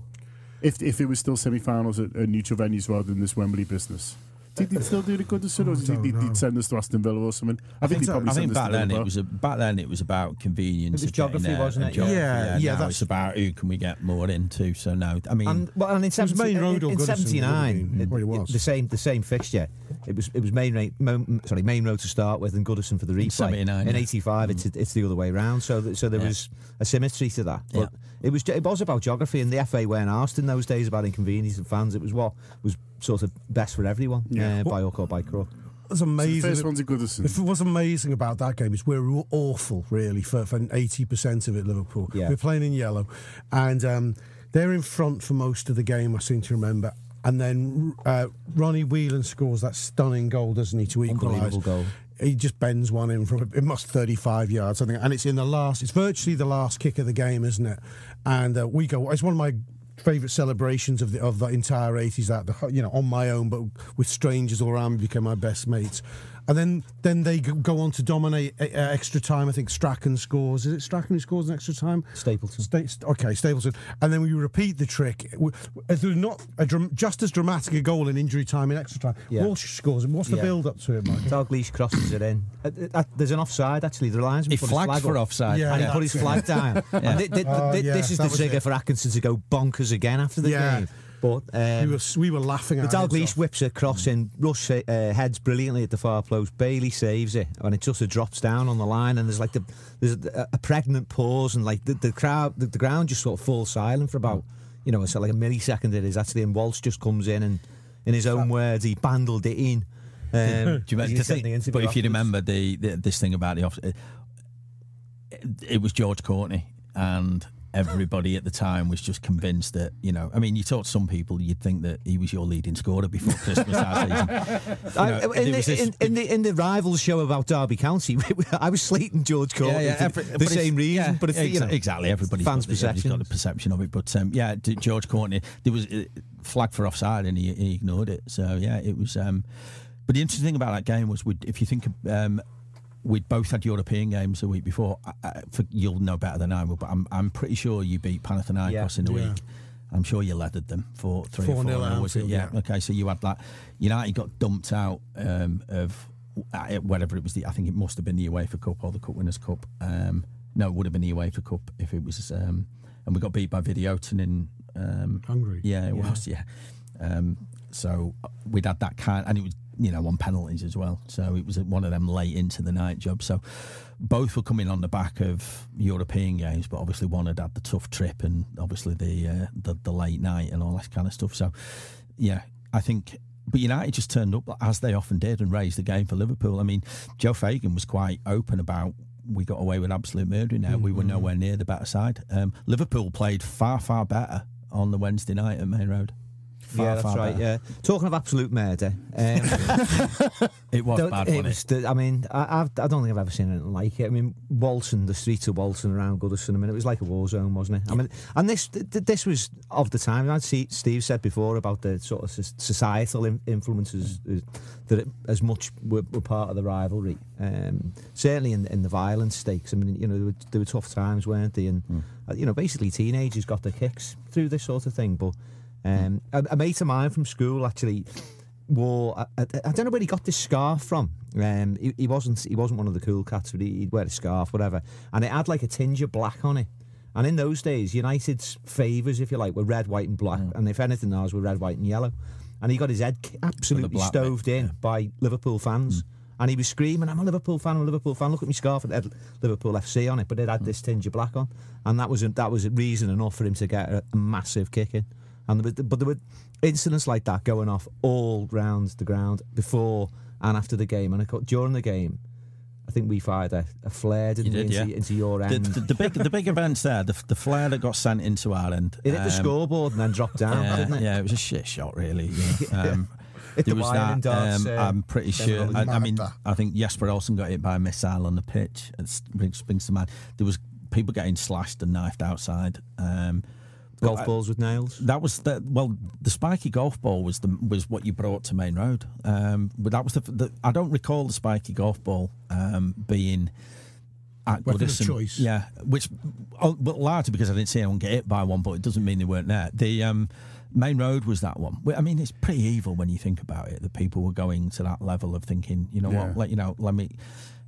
If if it was still semi-finals at, at neutral venues rather than this Wembley business, do you think they'd still do the Goodison, oh, or did you think they'd, know. they'd send us to Aston Villa or something? I, think, they'd probably I send think us back to then it was a, back then it was about convenience. It was geography, there wasn't it? Yeah. geography. Yeah, yeah, Now that's- it's about who can we get more into. So no, I mean, And well, and in, 70, Maine Road in, or in Goodison, it seventy would have nine, been what it was. the same the same fixture. It was it was main Ra- Mo, sorry Maine Road to start with, and Goodison for the replay. 79, in yeah. eighty five, it's it's the other way around. So th- so there Yeah. was a symmetry to that. But Yeah. it was it was about geography, and the FA weren't asked in those days about inconvenience and fans. It was what was sort of best for everyone, Yeah. uh, by hook or by crook. It was So the amazing. first one's at Goodison. If it was amazing about that game, is we're awful, really, for, for 80% of it, Liverpool. Yeah. We're playing in yellow. And um, they're in front for most of the game, I seem to remember. And then uh, Ronnie Whelan scores that stunning goal, doesn't he, to equalise. Unbelievable goal. He just bends one in from it must 35 yards, I think, and it's in the last. It's virtually the last kick of the game, isn't it? And uh, we go. It's one of my favourite celebrations of the of the entire 80s. That you know, on my own, but with strangers all around me, became my best mates. And then then they go- go on to dominate uh, extra time. I think Strachan scores. Is it Strachan who scores in extra time? Stapleton. Sta- okay, Stapleton. And then we repeat the trick. W- If there's not a dram- just as dramatic a goal in injury time in extra time, Yeah. Walsh scores. And what's the Yeah. build up to it, Mike? Dalglish crosses it in. Uh, uh, there's an offside actually. The linesman he put his flagged flag for up. offside. Yeah. and he put his flag down. And thi- thi- Oh, thi- yeah, this is the trigger it. for Atkinson to go bonkers again after the Yeah. game. But um, we were we were laughing at our heads Dalglish off. whips a cross in. Rush uh, heads brilliantly at the far post. Bailey saves it, and it just uh, drops down on the line. And there's like the there's a, a pregnant pause, and like the, the crowd, the, the ground just sort of falls silent for about you know it's like a millisecond. It is actually, and Walsh just comes in and in his own words, he bandled it in. Um, Do you remember, he the said thing, the interview but if you remember the, the this thing about the off, it, it was George Courtney, and everybody at the time was just convinced that you know. I mean, you talk to some people, you'd think that he was your leading scorer before Christmas that season. You I, know, in, the, this- in, in the in the rivals show about Derby County, I was slating George Courtney for every- the same reason, yeah, but it's you know, exactly everybody's fans' everybody's got the perception of it. But um, yeah, George Courtney, there was uh, flag for offside and he, he ignored it. So yeah, it was. Um, but the interesting thing about that game was, if you think. Um, We'd both had European games the week before. I, I, for, you'll know better than I will, but I'm, I'm pretty sure you beat Panathinaikos Yeah. in the Yeah. week. I'm sure you leathered them for three or 4-0 four. at was it? Yeah. yeah. Okay, so you had that. United got dumped out um, of uh, whatever it was. The I think it must have been the UEFA Cup or the Cup Winners' Cup. Um, no, it would have been the UEFA Cup if it was. Um, and we got beat by Videoton in um, Hungary. Yeah, it Yeah. was. Yeah. Um, so we'd had that kind, and it was you know on penalties as well. So it was one of them late into the night jobs. So both were coming on the back of European games, but obviously one had had the tough trip and obviously the uh, the, the late night and all that kind of stuff. So yeah, I think. But United just turned up as they often did and raised the game for Liverpool. I mean, Joe Fagan was quite open about we got away with absolute murder. Now we were nowhere near the better side. Um, Liverpool played far far better on the Wednesday night at Maine Road. Far, yeah, that's far right. better. Yeah, talking of absolute murder, um, It was bad, it was it? I mean, I, I've, I don't think I've ever seen anything like it. I mean, Walton, the streets of Walton around Goodison. I mean, it was like a war zone, wasn't it? I mean, and this th- th- this was of the time. I'd see Steve said before about the sort of societal in- influences that it, as much were, were part of the rivalry. Um, certainly in, in the violent stakes. I mean, you know, there were, there were tough times, weren't they? And uh, you know, basically, teenagers got their kicks through this sort of thing. But um, a, a mate of mine from school actually wore. I, I, I don't know where he got this scarf from. Um, he, he wasn't he wasn't one of the cool cats, but he, he'd wear a scarf, whatever, and it had like a tinge of black on it. And in those days, United's favours, if you like, were red, white, and black, and if anything, ours were red, white, and yellow. And he got his head absolutely bit, stoved in by Liverpool fans. And he was screaming, I'm a Liverpool fan, I'm a Liverpool fan. Look at my scarf. It had Liverpool FC on it, but it had this tinge of black on. And that was that was reason enough for him to get a, a massive kick in. And there were, but there were incidents like that going off all round the ground before and after the game. And I got, during the game, I think we fired a, a flare, didn't You we, into, yeah. into your end. the, the big the big events there, the, the flare that got sent into our end. it hit the um, scoreboard and then dropped down, Yeah, didn't it? yeah, it was a shit shot, really. Yeah. Um, the was that. um, uh, I'm pretty sure. I, I mean. I think Jesper Olsen got hit by a missile on the pitch. It brings, brings to mind. There was people getting slashed and knifed outside. Um, Golf uh, balls with nails. That was the well, the spiky golf ball was the was what you brought to Maine Road. Um, but that was the, the I don't recall the spiky golf ball um, being at Weapon Goodison. choice. Yeah, which oh, but largely because I didn't see anyone get hit by one, but it doesn't mean they weren't there. The um, Maine Road was that one. I mean, it's pretty evil when you think about it. That people were going to that level of thinking, you know Yeah. what, let you know, let me.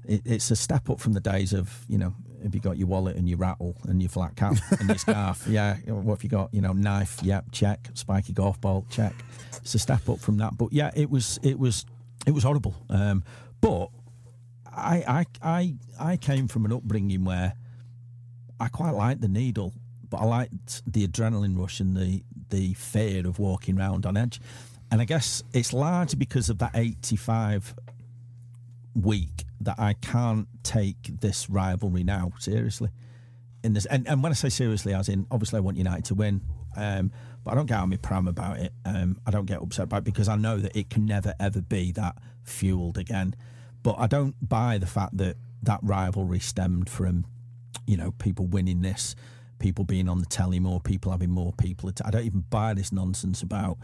It, it's a step up from the days of you know, have you got your wallet and your rattle and your flat cap and your scarf? Yeah. What have you got? You know, knife. Yep. Check. Spiky golf ball. Check. It's a step up from that. But yeah, it was it was it was horrible. Um, but I I I I came from an upbringing where I quite liked the needle, but I liked the adrenaline rush and the the fear of walking around on edge. And I guess it's largely because of that 85 week that I can't take this rivalry now seriously. In this, and, and when I say seriously, as in obviously I want United to win, um, but I don't get on my pram about it. Um, I don't get upset about it because I know that it can never ever be that fueled again. But I don't buy the fact that that rivalry stemmed from, you know, people winning this, people being on the telly more, people having more people. I don't even buy this nonsense about.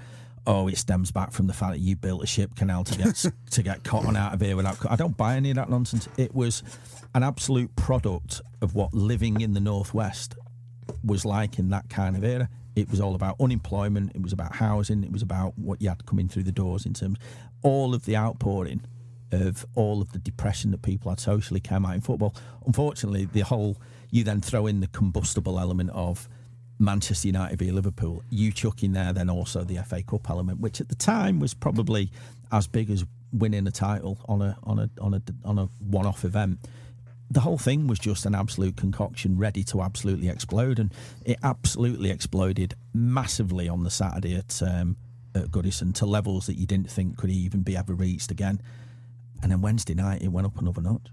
Oh, it stems back from the fact that you built a ship canal to get to get cotton out of here without. I don't buy any of that nonsense. It was an absolute product of what living in the northwest was like in that kind of era. It was all about unemployment. It was about housing. It was about what you had coming through the doors in terms. All of the outpouring of all of the depression that people had socially came out in football. Unfortunately, the whole you then throw in the combustible element of Manchester United v Liverpool. You chuck in there then also the FA Cup element, which at the time was probably as big as winning a title on a on a on a on a one off event the whole thing was just an absolute concoction ready to absolutely explode and it absolutely exploded massively on the saturday at, um, at goodison to levels that you didn't think could even be ever reached again and then wednesday night it went up another notch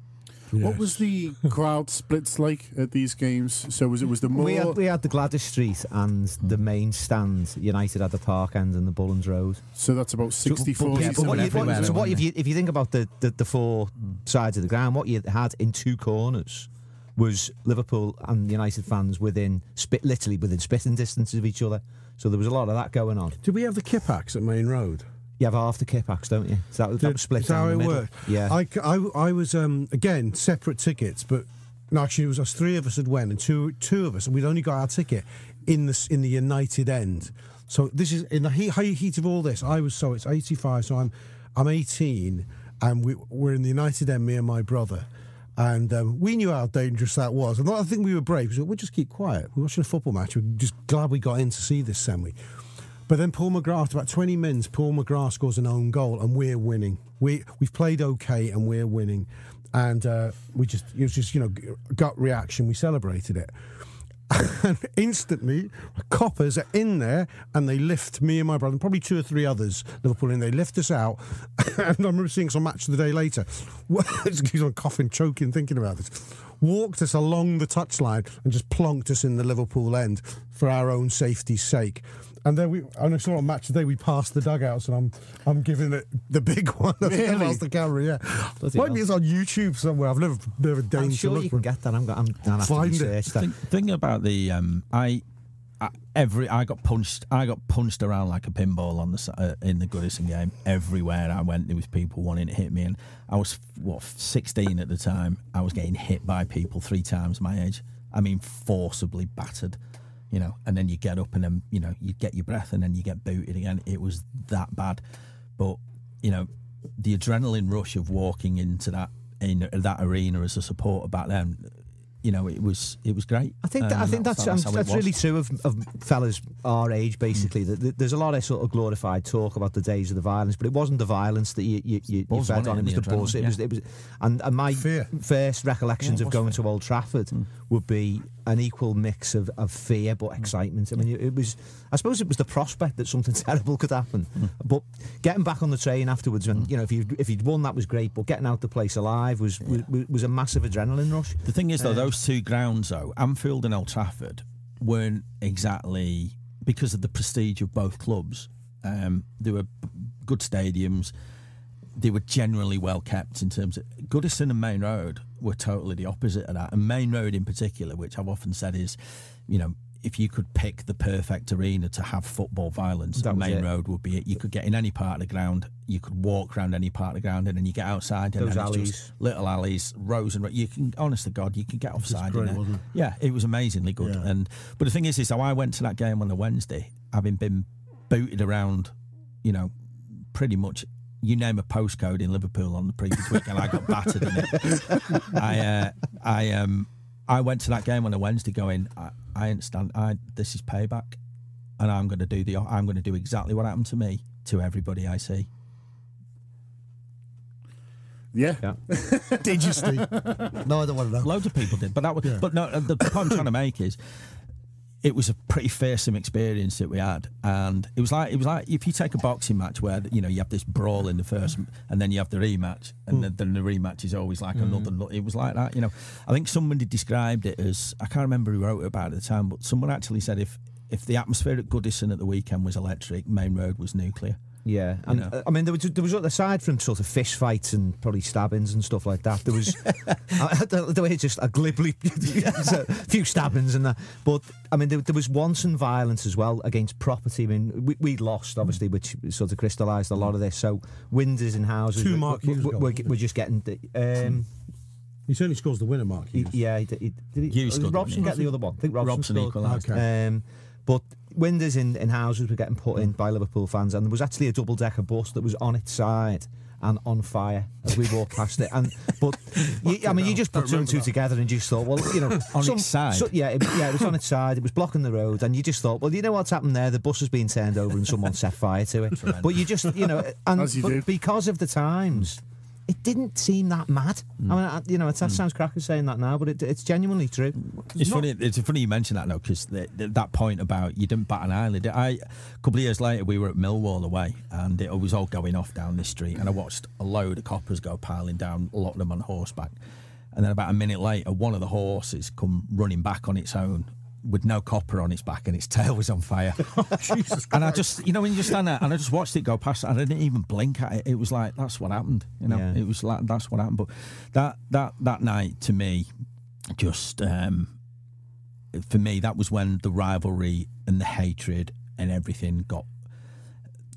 What was the crowd splits like at these games? So was it was the more We had, we had the Gwladys Street and the main stand. United had the Park End and the Bullens Road. so that's about 60 But- but- yeah, but what you, what, so what if you if you think about the, the, the four sides of the ground, what you had in two corners was Liverpool and United fans within spit literally within spitting distance of each other. So there was a lot of that going on. Did we have the Kippax at Maine Road? You have half the Kippax, don't you? So that, that Did- split is how it middle. worked? Yeah. I, I, I was um, again separate tickets, but no, actually it was us three of us had went, and two two of us, and we'd only got our ticket in the in the United end. So this is in the heat, high heat of all this. I was so it's eighty five, so I'm I'm eighteen, and we, we're in the United end, me and my brother. And um, we knew how dangerous that was. And I think we were brave. We said, we'll just keep quiet. We're watching a football match. We're just glad we got in to see this semi. But then Paul McGrath, after about 20 minutes, Paul McGrath scores an own goal and we're winning. We, we've played okay and we're winning. And uh, we just, it was just, you know, gut reaction. We celebrated it. And instantly, coppers are in there and they lift me and my brother, and probably two or three others, Liverpool in, they lift us out. and I remember seeing some match the day later. Me, I'm coughing, choking, thinking about this. Walked us along the touchline and just plonked us in the Liverpool end for our own safety's sake. And then we, and I saw a match today. We passed the dugouts, and I'm, I'm giving it the big one. Really? Past the camera, yeah. Bloody Might be it's on YouTube somewhere. I've never, never I'm deigned to sure look you can it. get that. I'm, go- I'm gonna have to Find it. research that. thing, thing about the um, I, I every I got punched I got punched around like a pinball on the uh, in the Goodison game everywhere I went there was people wanting to hit me and I was what 16 at the time I was getting hit by people three times my age I mean forcibly battered you know and then you get up and then you know you get your breath and then you get booted again it was that bad but you know the adrenaline rush of walking into that in that arena as a supporter back then you know it was it was great I think that, Um, I think that's that's, that's, how um, it was. really true of, of fellas our age. Basically, mm. that that there's a lot of sort of glorified talk about the days of the violence, but it wasn't the violence that you you, you, you fed on. it, It was the the buzz. It adrenaline, was it was, and, and my Fear. first recollections Yeah, of going fear. to Old Trafford mm. would be an equal mix of, of fear but mm. excitement. I mean, it was. I suppose it was the prospect that something terrible could happen, mm. but getting back on the train afterwards, and mm. you know, if you if you'd won, that was great. But getting out the place alive was was, was a massive adrenaline rush. The thing is, though, um, those two grounds, though, Anfield and Old Trafford, weren't exactly because of the prestige of both clubs. Um, they were good stadiums. They were generally well kept in terms of Goodison and Maine Road were totally the opposite of that. And Maine Road, in particular, which I've often said is, you know, if you could pick the perfect arena to have football violence, That Main it. Road would be it. You could get in any part of the ground, you could walk around any part of the ground, and then you get outside and Those alleys. little alleys, rows and you can. Honest to God, you can get offside great, in there. wasn't it? Yeah, it was amazingly good. Yeah. And but the thing is, is how I went to that game on a Wednesday, having been booted around, you know, pretty much. You name a postcode in Liverpool on the previous week, and I got battered in it. I, uh, I, um, I went to that game on a Wednesday, going, I, I understand. I this is payback, and I'm going to do the. I'm going to do exactly what happened to me to everybody I see. Yeah. Yeah. Did you, Steve? no, I don't want to know. Loads of people did, but that was. But no, the point I'm trying to make is, it was a pretty fearsome experience that we had, and it was like it was like if you take a boxing match where you know you have this brawl in the first, and then you have the rematch, and hmm. then, then the rematch is always like another. Hmm. It was like that, you know. I think somebody described it as I can't remember who wrote about it at the time, but someone actually said if if the atmosphere at Goodison at the weekend was electric, Maine Road was nuclear. Yeah, and know. uh, I mean, there was there was aside from sort of fist fights and probably stabbings and stuff like that. There was I, the, the way it's just a glibly a few stabbings and that. But I mean, there, there was wanton violence as well against property. I mean, we, we lost obviously, which sort of crystallised a lot of this. So windows and houses, Two were- Mark were, Hughes were, goals, were, wasn't were it? just getting. the- Um, He certainly scores the winner, Mark. he, yeah, he, did- he, did he, Hughes did the Robson get the other one? I think Robson, Robson scored. equalised. Okay. Um, but windows in, in houses were getting put in by Liverpool fans, and there was actually a double decker bus that was on its side and on fire as we walked past it. And but you, I mean, you just put two and two together and you just thought, well, you know, On its side? so- yeah, it, yeah, it was on its side. It was blocking the road, and you just thought, well, you know what's happened there? The bus has been turned over and someone set fire to it. but you just, you know, and you but do. because of the times. It didn't seem that mad. I mean, I, you know, it's, that hmm. sounds cracker saying that now, but it, it's genuinely true. It's funny. It's funny you mention that now because that point about you didn't bat an eyelid. I a couple of years later we were at Millwall away and it was all going off down this street and I watched a load of coppers go piling down, a lot of them on horseback, and then about a minute later one of the horses come running back on its own with no copper on its back and its tail was on fire. Jesus and I just, you know, when you just stand there and I just watched it go past and I didn't even blink at it. It was like that's what happened. You know, Yeah. it was like that's what happened. But that that that night to me, just um, for me, that was when the rivalry and the hatred and everything got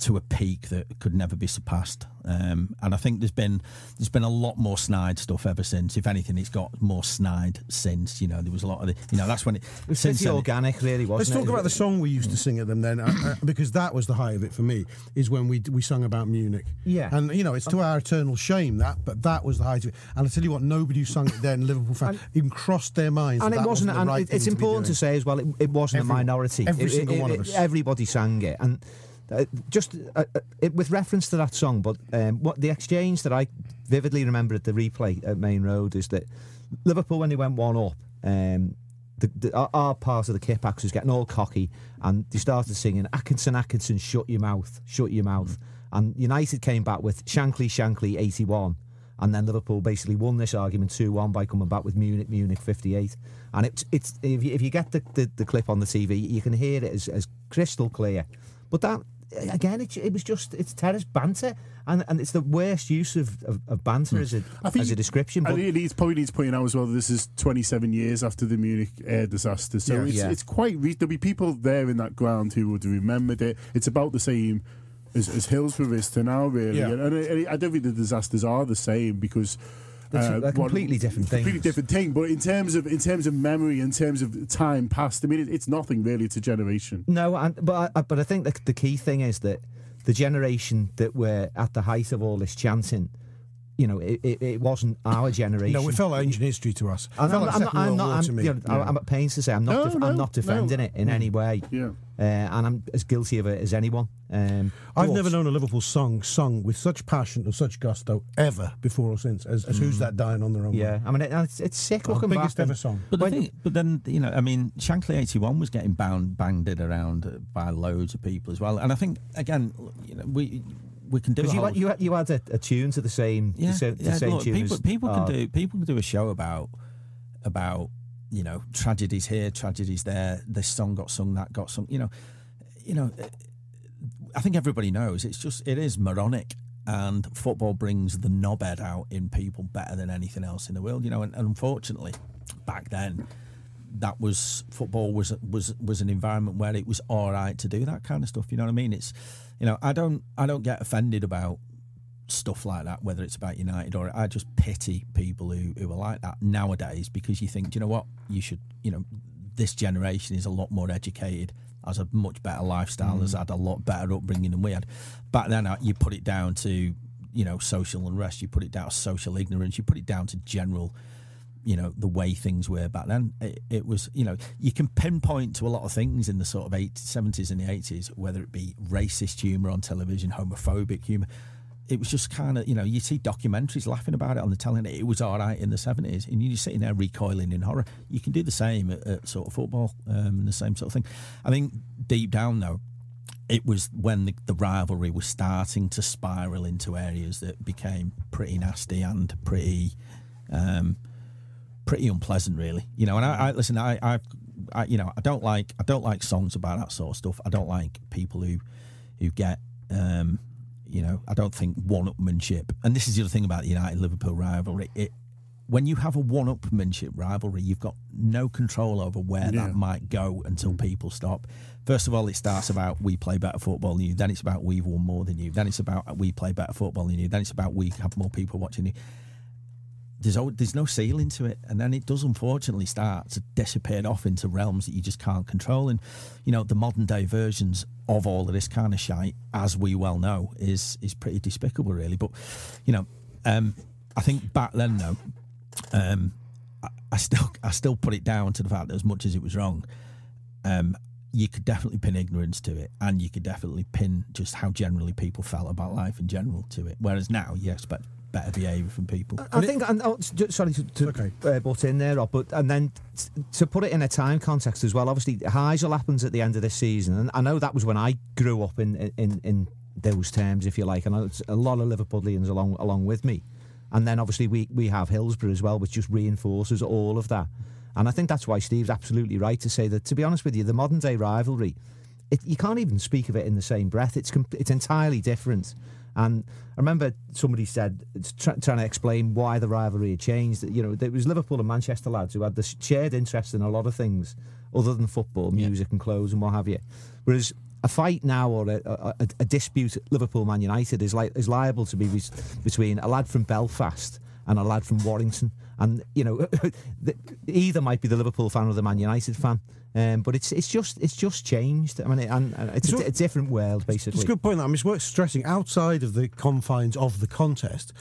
to a peak that could never be surpassed. Um, and I think there's been there's been a lot more snide stuff ever since. If anything, it's got more snide since. You know, there was a lot of the, you know that's when it, It was since pretty then organic, really, wasn't Let's it? talk about the song we used to sing at them then, uh, uh, because that was the high of it for me. Is when we we sung about Munich. Yeah. and you know it's to our eternal shame that, but that was the height of it. And I tell you what, nobody who sung it then, Liverpool fans, even crossed their minds. and that it that wasn't. the and right it- it's to important to say as well. It, it wasn't Every- a minority. every It- single it- one of us. Everybody sang it, and uh, just uh, uh, it, with reference to that song. But um, what the exchange that I vividly remember at the replay at Maine Road is that Liverpool when they went one up. Um, the, the, our, our part of the Kippax was getting all cocky, and they started singing "Atkinson, Atkinson, shut your mouth, shut your mouth." And United came back with "Shankly, Shankly, 81." And then Liverpool basically won this argument 2 1 by coming back with Munich, Munich 58. And it's, it's if, you, if you get the, the, the clip on the TV, you can hear it as, as crystal clear. But that, again, it, it was just, it's terrorist banter. And, and it's the worst use of, of, of banter hmm. as, a, I think as a description. I But think it needs, probably needs pointing out as well that this is 27 years after the Munich air disaster. So Yeah. it's, Yeah. it's quite. Re- there'll be people there in that ground who would have remembered it. It's about the same as, as Hillsborough is to now, really. Yeah. And, and I, I don't think the disasters are the same because. Uh, one- completely different Completely different thing, but in terms of in terms of memory, in terms of time past, I mean, it, it's nothing really. It's a generation. No, and, but I, but I think the, the key thing is that the generation that were at the height of all this chanting, you know, it, it, it wasn't our generation. No, it felt like ancient history to us. It And felt I'm, like I'm not, I'm, not I'm, to me. you know, I'm at pains to say I'm not, No, def- no, I'm not defending no. it in any way, Yeah. uh, and I'm as guilty of it as anyone. Um, I've but- never known a Liverpool song sung with such passion and such gusto ever before or since as, as Who's That Dying on Their Own. Mm. Yeah, Way. I mean, it, it's, it's sick Our looking biggest back. ever and- song. But, the When- thing, but then you know, I mean, Shankly eighty one was getting bound banged it around uh, by loads of people as well, and I think again, you know, we we can do Because you, whole, you, you had a, a tune to the same, yeah, the same, the same look, tune people as- people can oh, do people can do a show about about you know tragedies here, tragedies there. This song got sung, that got sung. You know, you know. I think everybody knows it's just it is moronic, and football brings the knobhead out in people better than anything else in the world. You know, and, and unfortunately, back then that was football was was was an environment where it was all right to do that kind of stuff. You know what I mean? It's you know I don't I don't get offended about stuff like that, whether it's about United or I just pity people who, who are like that nowadays because you think, do you know what, you should, you know, this generation is a lot more educated, has a much better lifestyle, has had a lot better upbringing than we had. Back then, uh, you put it down to, you know, social unrest, you put it down to social ignorance, you put it down to general you know the way things were back then it, it, was you know you can pinpoint to a lot of things in the sort of 80s 70s and the 80s whether it be racist humor on television homophobic humor. It was just kind of you know you see documentaries laughing about it on the telly it was all right in the 70s and you're sitting there recoiling in horror. You can do the same at, at sort of football um, and the same sort of thing. I think deep down though it was when the, the rivalry was starting to spiral into areas that became pretty nasty and pretty um, pretty unpleasant, really. You know, and I, I listen. I, I, I, you know, I don't like I don't like songs about that sort of stuff. I don't like people who who get. Um, you know, I don't think one-upmanship, and this is the other thing about the United Liverpool rivalry. It when you have a one-upmanship rivalry, you've got no control over where Yeah. that might go until people stop. First of all, it starts about we play better football than you. Then it's about we've won more than you. Then it's about we play better football than you. Then it's about we have more people watching you. There's there's no ceiling to it, and then it does unfortunately start to dissipate off into realms that you just can't control. And you know the modern day versions of all of this kind of shite, as we well know, is is pretty despicable, really. But you know, um, I think back then though, um, I, I still I still put it down to the fact that as much as it was wrong, um, you could definitely pin ignorance to it, and you could definitely pin just how generally people felt about life in general to it. Whereas now, you expect better behaviour from people. I think, and oh, s- sorry to, to Okay. uh, butt in there, Rob, but and then t- to put it in a time context as well. Obviously, Heysel happens at the end of this season, and I know that was when I grew up in in in those terms, if you like, and it's a lot of Liverpoolians along along with me. And then obviously we we have Hillsborough as well, which just reinforces all of that. And I think that's why Steve's absolutely right to say that. To be honest with you, the modern day rivalry, it, you can't even speak of it in the same breath. It's com- it's entirely different. And I remember somebody said, try trying to explain why the rivalry had changed. That you know, it was Liverpool and Manchester lads who had this shared interest in a lot of things other than football, music and clothes and what have you. Whereas a fight now or a, a, a- a dispute at Liverpool Man United is like is liable to be be- between a lad from Belfast and a lad from Warrington, and you know, either might be the Liverpool fan or the Man United fan. Um, but it's it's just it's just changed. I mean, it, and, and it's a, So- a different world basically. It's a good point. That I mean, it's worth stressing outside of the confines of the contest.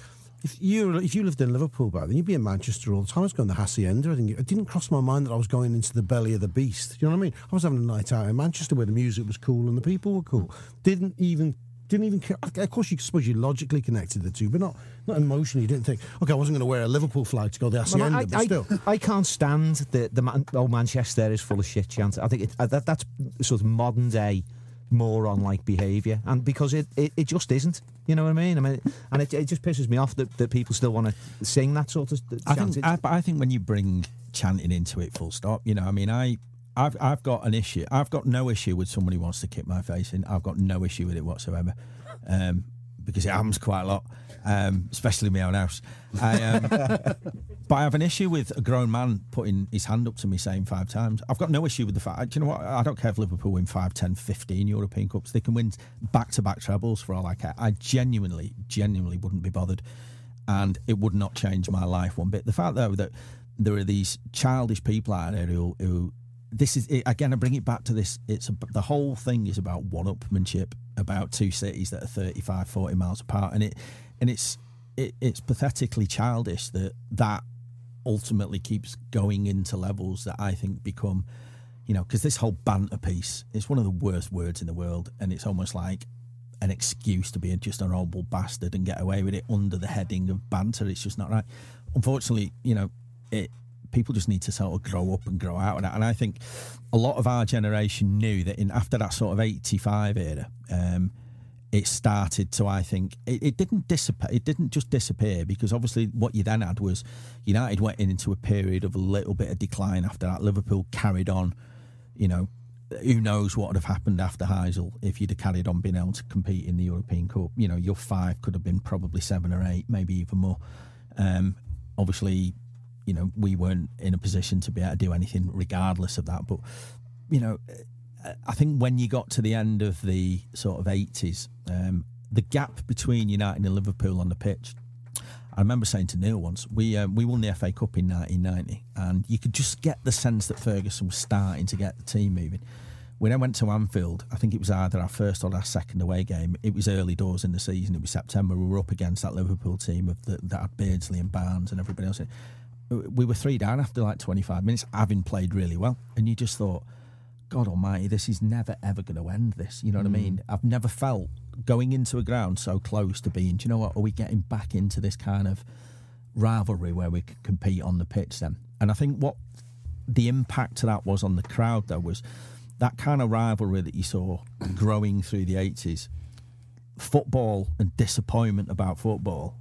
If you if you lived in Liverpool back then, you'd be in Manchester all the time. I was going to Hacienda. I think it didn't cross my mind that I was going into the belly of the beast. You know what I mean? I was having a night out in Manchester where the music was cool and the people were cool. Didn't even didn't even. ca- Of course, you suppose you logically connected the two, but not not emotionally. You didn't think, okay, I wasn't going to wear a Liverpool flag to go to the Well, Hacienda, I, but still. I can't stand the the man, oh Manchester is full of shit chance. I think it, uh, that that's sort of modern day moron like behaviour, and because it, it, it just isn't. You know what I mean? I mean, and it, it just pisses me off that, that people still want to sing that sort of I think, I, but I think when you bring chanting into it, full stop. You know, I mean, I, I've, I've got an issue. I've got no issue with somebody who wants to kick my face in. I've got no issue with it whatsoever, um, because it happens quite a lot, um, especially in my own house. I, um, but I have an issue with a grown man putting his hand up to me saying five times. I've got no issue with the fact. Do you know what? I don't care if Liverpool win 5, 10, 15 European Cups. They can win back to back trebles for all I care. I genuinely, genuinely wouldn't be bothered and it would not change my life one bit. The fact though that there are these childish people out there who, who this is again. I bring it back to this. It's the whole thing is about one-upmanship, about two cities that are 35, 40 miles apart, and it and it's it, it's pathetically childish that that ultimately keeps going into levels that I think become, you know, because this whole banter piece is one of the worst words in the world, and it's almost like an excuse to be just an horrible bastard and get away with it under the heading of banter. It's just not right. Unfortunately, you know, it people just need to sort of grow up and grow out of that. And I think a lot of our generation knew that in after that sort of eighty five era, um, it started to I think it, it didn't dissipate it didn't just disappear because obviously what you then had was United went into a period of a little bit of decline after that. Liverpool carried on, you know, who knows what would have happened after Heysel if you'd have carried on being able to compete in the European Cup. You know, your five could have been probably seven or eight, maybe even more. Um, obviously, you know we weren't in a position to be able to do anything regardless of that. But you know, I think when you got to the end of the sort of eighties, um, the gap between United and Liverpool on the pitch. I remember saying to Neil once, we um, we won the FA Cup in 1990, and you could just get the sense that Ferguson was starting to get the team moving. When I went to Anfield, I think it was either our first or our second away game. It was early doors in the season. It was September. We were up against that Liverpool team of the, that had Beardsley and Barnes and everybody else. We were three down after like 25 minutes, having played really well, and you just thought, God Almighty, this is never ever going to end. This, you know what I mean? Mm. I've never felt going into a ground so close to being. Do you know what? Are we getting back into this kind of rivalry where we could compete on the pitch then? And I think what the impact of that was on the crowd though was that kind of rivalry that you saw growing through the 80s, football and disappointment about football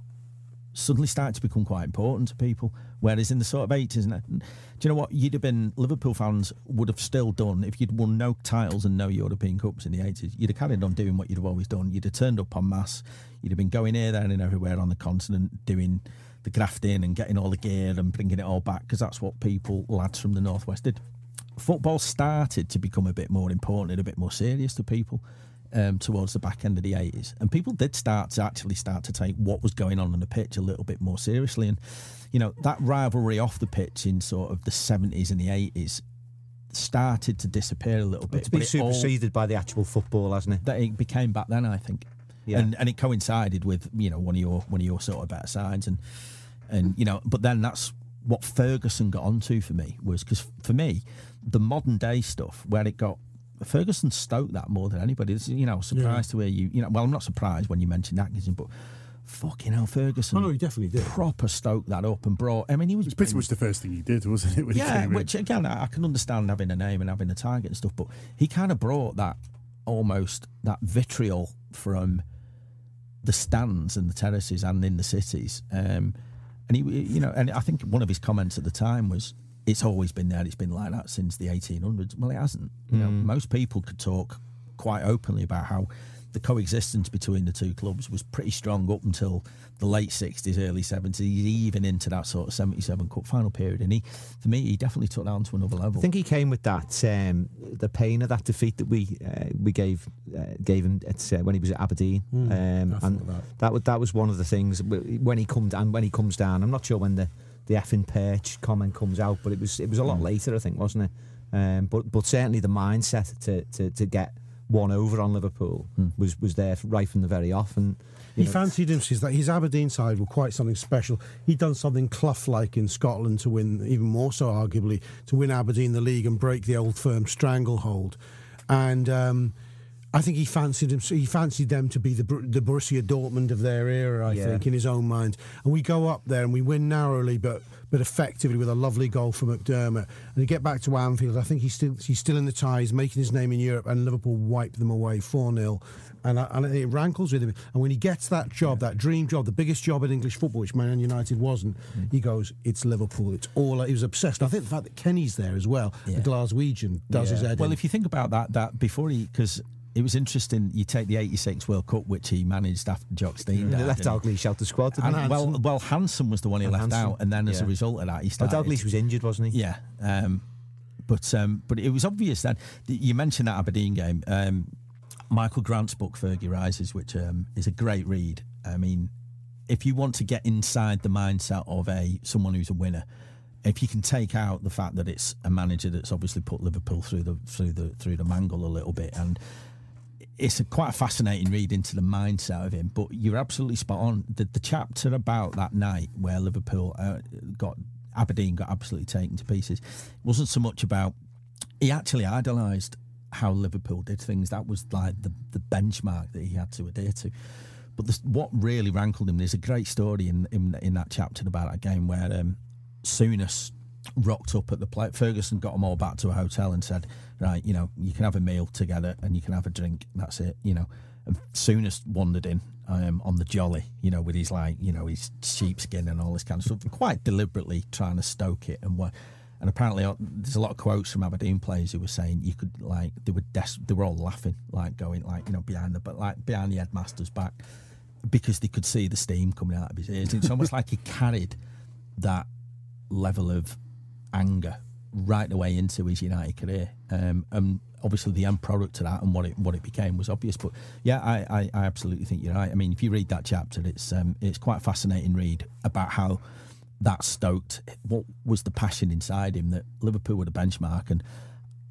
suddenly started to become quite important to people. Whereas in the sort of 80s, and do you know what? You'd have been, Liverpool fans would have still done, if you'd won no titles and no European Cups in the 80s, you'd have carried on doing what you'd have always done. You'd have turned up en masse. You'd have been going here, there, and everywhere on the continent doing the grafting and getting all the gear and bringing it all back because that's what people, lads from the Northwest, did football started to become a bit more important and a bit more serious to people um, towards the back end of the 80s. And people did start to actually start to take what was going on on the pitch a little bit more seriously. And, you know, that rivalry off the pitch in sort of the 70s and the 80s started to disappear a little bit. It's been but it all- superseded by the actual football, hasn't it? that it became back then, I think. Yeah. And and it coincided with, you know, one of your one of your sort of better sides and and you know, but then that's what Ferguson got onto for me was because for me, the modern day stuff where it got Ferguson stoked that more than anybody. This you know, surprised to hear you. You know, well, I'm not surprised when you mentioned Atkinson, but fucking hell, Ferguson. Oh, no, he definitely did. Proper stoked that up and brought. I mean, he was It's pretty much the first thing he did, wasn't it? when he yeah, came in? which again, I I can understand having a name and having a target and stuff, but he kind of brought that almost that vitriol from the stands and the terraces and in the cities. Um, and he, you know, and I think one of his comments at the time was, "It's always been there. It's been like that since the 1800s." Well, it hasn't. You know, most people could talk quite openly about how the coexistence between the two clubs was pretty strong up until the late 60s, early 70s, even into that sort of 77 Cup final period. And he, for me, he definitely took that on to another level. I think he came with that um, the pain of that defeat that we uh, we gave uh, gave him at, uh, when he was at Aberdeen, um, and that. that was that was one of the things when he comes down when he comes down. I'm not sure when the the effing perch comment comes out, but it was it was a lot later, I think, wasn't it? Um, but but certainly the mindset to to, to get one over on Liverpool was was there right from the very off, and He you know, fancied him. that his Aberdeen side were quite something special. He'd done something Clough-like in Scotland to win, even more so arguably, to win Aberdeen the league and break the old firm stranglehold. And um, I think he fancied him. He fancied them to be the the Borussia Dortmund of their era. I Yeah. think in his own mind. And we go up there and we win narrowly, but but effectively with a lovely goal from McDermott. And you get back to Anfield. I think he's still he's still in the ties, making his name in Europe, and Liverpool wipe them away four 0 and, I, and it rankles with him. And when he gets that job, that dream job, the biggest job in English football, which Man United wasn't, mm. he goes, "It's Liverpool. It's all." He was obsessed. I think the fact that Kenny's there as well, the Glaswegian, does his Yeah. head. Well, in. if you think about that, that before he, because it was interesting, you take the '86 World Cup, which he managed after Jock Stein they died, left? Dalglish out the squad. And well, well, Hansen was the one he And left Hansen, out, and then as a result of that, he started. Dalglish was injured, wasn't he? Yeah, um, but um, but it was obvious then. You mentioned that Aberdeen game. Um, Michael Grant's book Fergie Rises, which um, is a great read. I mean, if you want to get inside the mindset of a someone who's a winner, if you can take out the fact that it's a manager that's obviously put Liverpool through the through the through the mangle a little bit and it's a quite a fascinating read into the mindset of him. But you're absolutely spot on. The, the chapter about that night where Liverpool uh, got Aberdeen got absolutely taken to pieces wasn't so much about. He actually idolised how Liverpool did things. That was like the the benchmark that he had to adhere to. But this, what really rankled him, there's a great story in in, in that chapter about that game where um, Souness rocked up at the play. Ferguson got them all back to a hotel and said, "Right, you know, you can have a meal together and you can have a drink. That's it, you know." And Souness wandered in um, on the jolly, you know, with his like, you know, his sheepskin and all this kind of stuff, quite deliberately trying to stoke it and what. And apparently, uh, there's a lot of quotes from Aberdeen players who were saying you could like they were des- they were all laughing, like going like you know behind the but like behind the headmaster's back because they could see the steam coming out of his ears. It's almost like he carried that level of anger right the way into his United career. Um, and obviously the end product of that and what it what it became was obvious. But yeah, I, I, I absolutely think you're right. I mean, if you read that chapter, it's um, it's quite a fascinating read about how that stoked what was the passion inside him that Liverpool were the benchmark and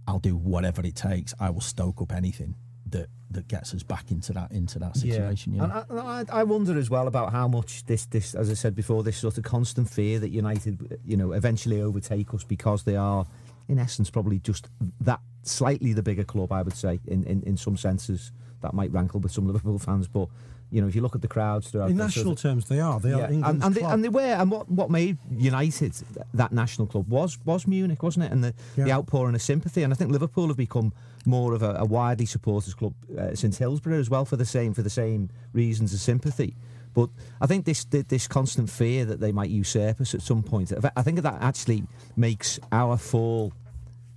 I'll do whatever it takes. I will stoke up anything that that gets us back into that into that situation. Yeah. And I, I, I wonder as well about how much this this as I said before this sort of constant fear that United you know eventually overtake us because they are in essence probably just that slightly the bigger club I would say in in, in some senses that might rankle with some Liverpool fans but you know, if you look at the crowds throughout in the national sort terms, they are. They yeah, are England's and, and, they, and they were. And what, what made United that national club was was Munich, wasn't it? And the, the outpouring of sympathy. And I think Liverpool have become more of a, a widely supporters club uh, since Hillsborough as well for the same for the same reasons of sympathy. But I think this this constant fear that they might usurp us at some point. I think that actually makes our fall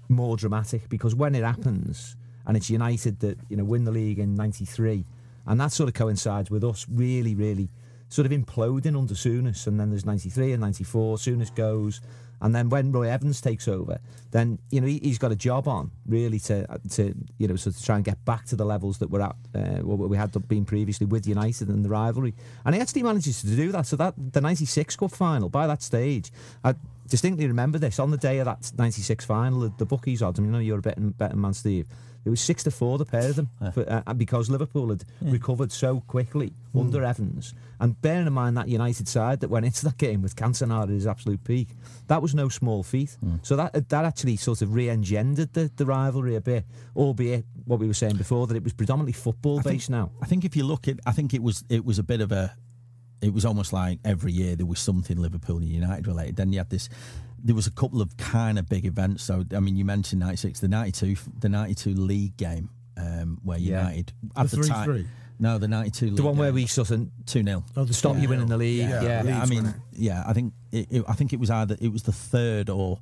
more dramatic because when it happens and it's United that you know win the league in '93, and that sort of coincides with us really, really sort of imploding under Souness, and then there's '93 and '94. Souness goes, and then when Roy Evans takes over, then you know he, he's got a job on really to to you know sort of try and get back to the levels that we're at uh, what we had been previously with United and the rivalry, and he actually manages to do that. So that the '96 Cup final by that stage, I distinctly remember this on the day of that '96 final. The, the bookies odds. I mean, I know you're a betting, betting man, Steve. It was six to four the pair of them for, uh, because Liverpool had recovered so quickly under Evans. And bearing in mind that United side that went into that game with Cantona at his absolute peak, that was no small feat. So that that actually sort of re-engendered the, the rivalry a bit, albeit what we were saying before that it was predominantly football based now. I think if you look at, I think it was it was a bit of a, it was almost like every year there was something Liverpool and United related. Then you had this, there was a couple of kind of big events. So I mean, you mentioned '96, the '92, the '92 league game um, where Yeah. United at The the, time. 3-3? No, the '92 league. The one where we sort of two 0 Oh, the stop you winning the league. Yeah. Yeah, yeah, I mean, yeah, I think it, it, I think it was either it was the third or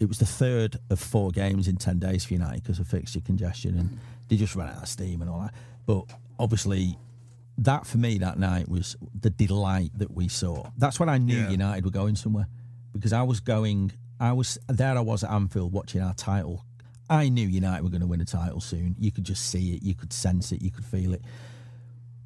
it was the third of four games in ten days for United because of fixture congestion and they just ran out of steam and all that. But obviously, that for me that night was the delight that we saw. That's when I knew. United were going somewhere because I was going. I was there. I was at Anfield watching our title. I knew United were going to win a title soon. You could just see it. You could sense it. You could feel it.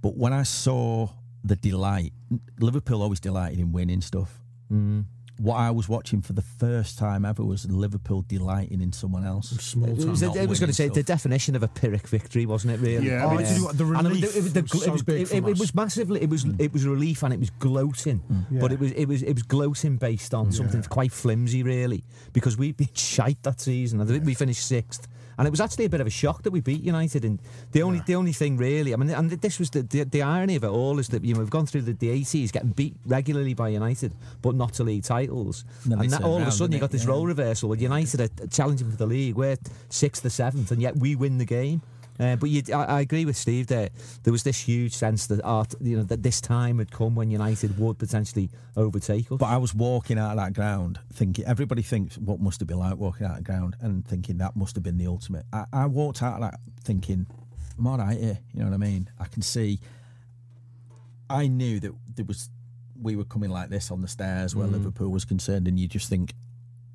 But when I saw the delight, Liverpool always delighted in winning stuff. Mm. What I was watching for the first time ever was Liverpool delighting in someone else. Small It was, it was going to say the definition of a Pyrrhic victory, wasn't it? Really? Yeah, I I mean, tell you what, the And it was- relief it was, so it it, was massively. It was mm. it was relief and it was gloating, mm. but Yeah. it was it was it was gloating based on something quite flimsy, really, because we'd been shite that season. I think we finished sixth. And it was actually a bit of a shock that we beat United. And the only the only thing really, I mean, and this was the, the the irony of it all is that you know we've gone through the, the 80s getting beat regularly by United, but not to league titles. they and that, all of a sudden you got this Yeah. role reversal where United are challenging for the league. We're sixth or seventh, and yet we win the game. Uh, but you, I, I agree with Steve that There was this huge sense that art, you know, that this time had come when United would potentially overtake us. But I was walking out of that ground thinking, everybody thinks what must have been like walking out of the ground and thinking that must have been the ultimate. I, I walked out of that thinking, I'm all right here. You know what I mean? I can see, I knew that there was, we were coming like this on the stairs where Liverpool was concerned, and you just think,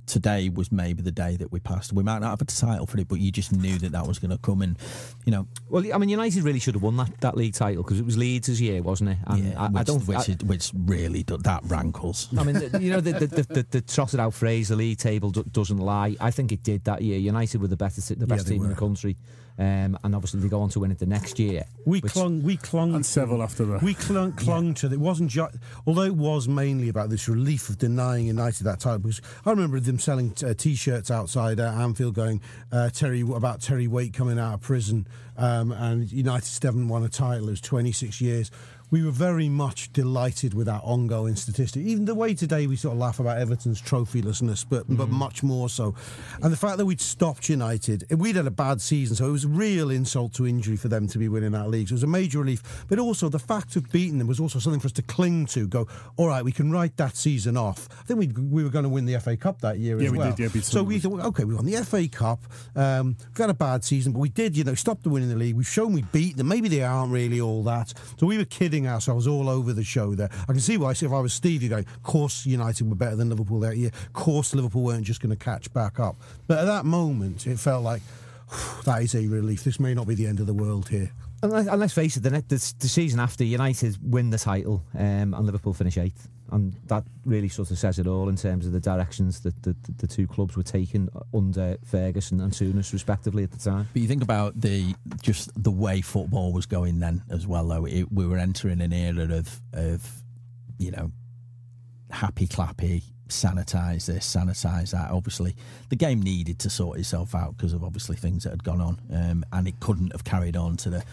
today was maybe the day that we passed. We might not have a title for it, but you just knew that that was going to come. And, you know, well, I mean, United really should have won that, that league title because it was Leeds' year, wasn't it? And yeah, I, which, I don't. which, I, is, which really, do, that rankles. I mean, the, you know, the, the, the, the, the trotted out phrase, the league table do, doesn't lie. I think it did that year. United were the better, the best they team in the country. Um, and obviously, they go on to win it the next year. We which- clung. We clung. and several after that. We clung, clung to it. It wasn't just, although it was mainly about this relief of denying United that title. Because I remember them selling uh, T-shirts outside uh, Anfield, going uh, Terry about Terry Waite coming out of prison, um, and United still haven't won a title. It was 26 years. We were very much delighted with that ongoing statistic. Even the way today we sort of laugh about Everton's trophylessness, but but much more so. And the fact that we'd stopped United, we'd had a bad season, so it was a real insult to injury for them to be winning that league. So it was a major relief. But also the fact of beating them was also something for us to cling to. Go, all right, we can write that season off. I think we we were going to win the FA Cup that year Yeah, as we well. did, yeah, so we thought, okay, we won the FA Cup. Um, we've got a bad season, but we did, you know, stop the winning the league. We've shown we beat them. Maybe they aren't really all that. So we were kidding I was all over the show there. I can see why. If I was Stevie going, of course United were better than Liverpool that year. Of course Liverpool weren't just going to catch back up. But at that moment, it felt like that is a relief. This may not be the end of the world here. And, let- and let's face it, the, the season after, United win the title um, and Liverpool finish eighth. And that really sort of says it all in terms of the directions that the, the, two clubs were taking under Ferguson and Souness, respectively, at the time. But you think about the just the way football was going then as well. Though it, we were entering an era of of you know happy clappy, sanitize this, sanitize that. Obviously, the game needed to sort itself out because of obviously things that had gone on, um, and it couldn't have carried on to the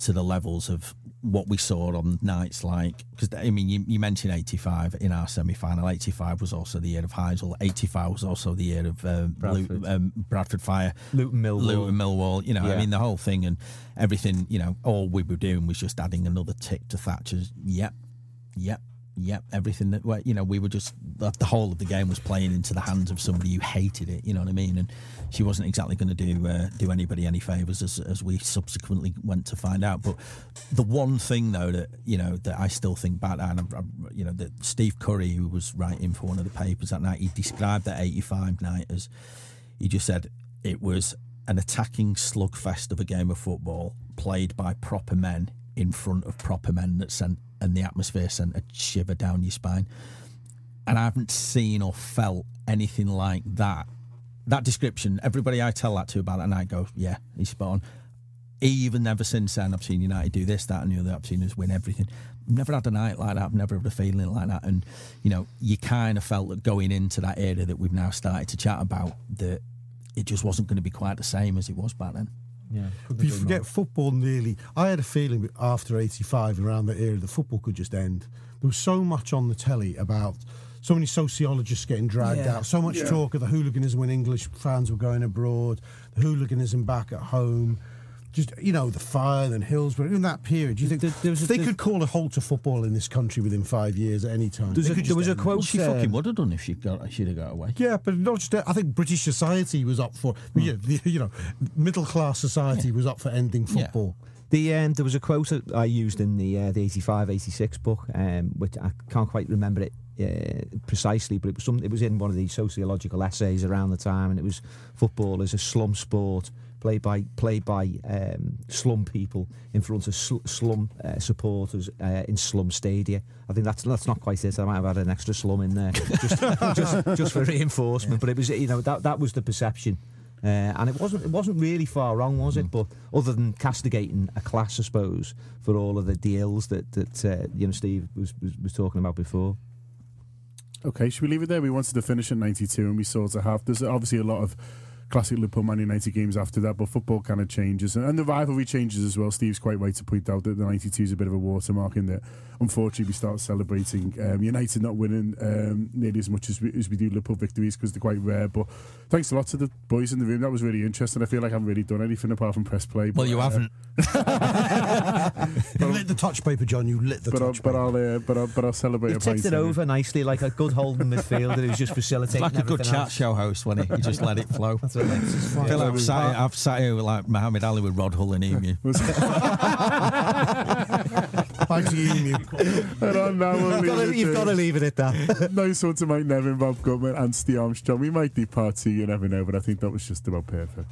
to the levels of what we saw on nights like because I mean you, you mentioned 85 in our semi-final. 85 was also the year of Heysel 85 was also the year of um, Bradford. Um, Bradford Fire. Luton Millwall. Luton Millwall you know I mean the whole thing and everything you know all we were doing was just adding another tick to Thatcher's. Yep. Yep yep everything that you know we were just the, whole of the game was playing into the hands of somebody who hated it you know what I mean? And she wasn't exactly going to do uh, do anybody any favors as as we subsequently went to find out. But the one thing though that you know that I still think back and I'm, I'm- you know that Steve Curry who was writing for one of the papers that night he described that 85 night as he just said it was an attacking slugfest of a game of football played by proper men in front of proper men that sent and the atmosphere sent a shiver down your spine and I haven't seen or felt anything like that. That description, everybody I tell that to about that night goes, yeah, he's spot on. Even ever since then, I've seen United do this, that, and the other. I've seen us win everything. I've never had a night like that. I've never had a feeling like that. And, you know, you kind of felt that going into that era that we've now started to chat about, that it just wasn't going to be quite the same as it was back then. Yeah. But you forget football nearly. I had a feeling after 85, around that era, the football could just end. There was so much on the telly about so many sociologists getting dragged Yeah. out, so much talk of the hooliganism when English fans were going abroad, the hooliganism back at home. Just you know the fire and hills, Hillsborough in that period. Do you think There- there was a- they could call a halt to football in this country within five years at any time? There's a- there was a quote. Well, she um, fucking would have done if she'd, got, she'd have got away. Yeah, but not just. I think British society was up for. Yeah, the, you know, middle class society was up for ending Yeah. football. The um, there was a quote that I used in the uh, the 85 86 book, um, which I can't quite remember it uh, precisely, but it was some, it was in one of these sociological essays around the time, and it was football as a slum sport played by played by um, slum people in front of sl- slum uh, supporters uh, in slum stadia. I think that's that's not quite it. I might have had an extra slum in there just just, just for reinforcement, but it was you know that that was the perception. Uh, and it wasn't it wasn't really far wrong, was it? But other than castigating a class, I suppose, for all of the deals that that uh, you know Steve was, was was talking about before. Okay, should we leave it there? We wanted to finish at 92 and we sort of have. There's obviously a lot of classic Liverpool Man United games after that, but football kind of changes. And, and the rivalry changes as well. Steve's quite right to point out that the 92 is a bit of a watermark in that, unfortunately, we start celebrating um, United not winning um, nearly as much as we, as we do Liverpool victories because they're quite rare. But thanks a lot to the boys in the room. That was really interesting. I feel like I haven't really done anything apart from press play. Well, you uh, haven't. You lit the touch paper, John. You lit the But I'll, touch but paper. I'll, uh, but I'll, but I'll celebrate. He a pint it over nicely, like a good holding midfielder who's just facilitating. It's like a good everything chat else. show host when he, he just let it flow. That's what it is. I feel like I've sat, here, I've sat here with like Muhammad Ali with Rod Hull and Emu. Thanks you, Emu. And on that, we'll You've leave got to- it You've got to leave it at that. nice one to Mike Nevin, Bob Gutmann, and Steve Armstrong. We might do part two, you never know, but I think that was just about perfect.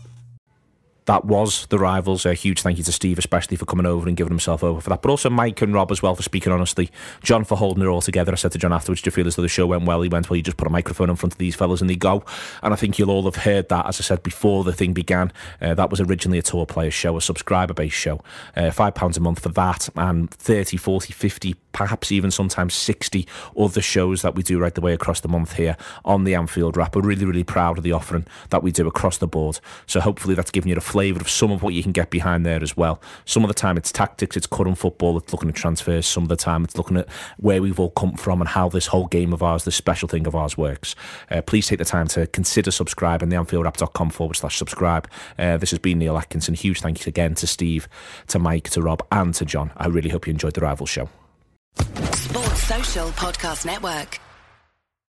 That was the rivals. A huge thank you to Steve, especially for coming over and giving himself over for that. But also Mike and Rob as well for speaking honestly. John for holding it all together. I said to John afterwards, "Do you feel as though the show went well?" He went, "Well, you just put a microphone in front of these fellas and they go." And I think you'll all have heard that, as I said before the thing began. Uh, that was originally a TAW Players show, a subscriber-based show. Uh, Five pounds a month for that, and 30, 40, 50, perhaps even sometimes 60 other shows that we do right the way across the month here on the Anfield Wrap. We're really, really proud of the offering that we do across the board. So hopefully that's given you a flavour of some of what you can get behind there as well. Some of the time it's tactics, it's current football, it's looking at transfers. Some of the time it's looking at where we've all come from and how this whole game of ours, this special thing of ours works. Uh, please take the time to consider subscribing, theanfieldwrap.com forward slash subscribe. Uh, this has been Neil Atkinson. Huge thanks again to Steve, to Mike, to Rob, and to John. I really hope you enjoyed the rival show. Sports Social Podcast Network.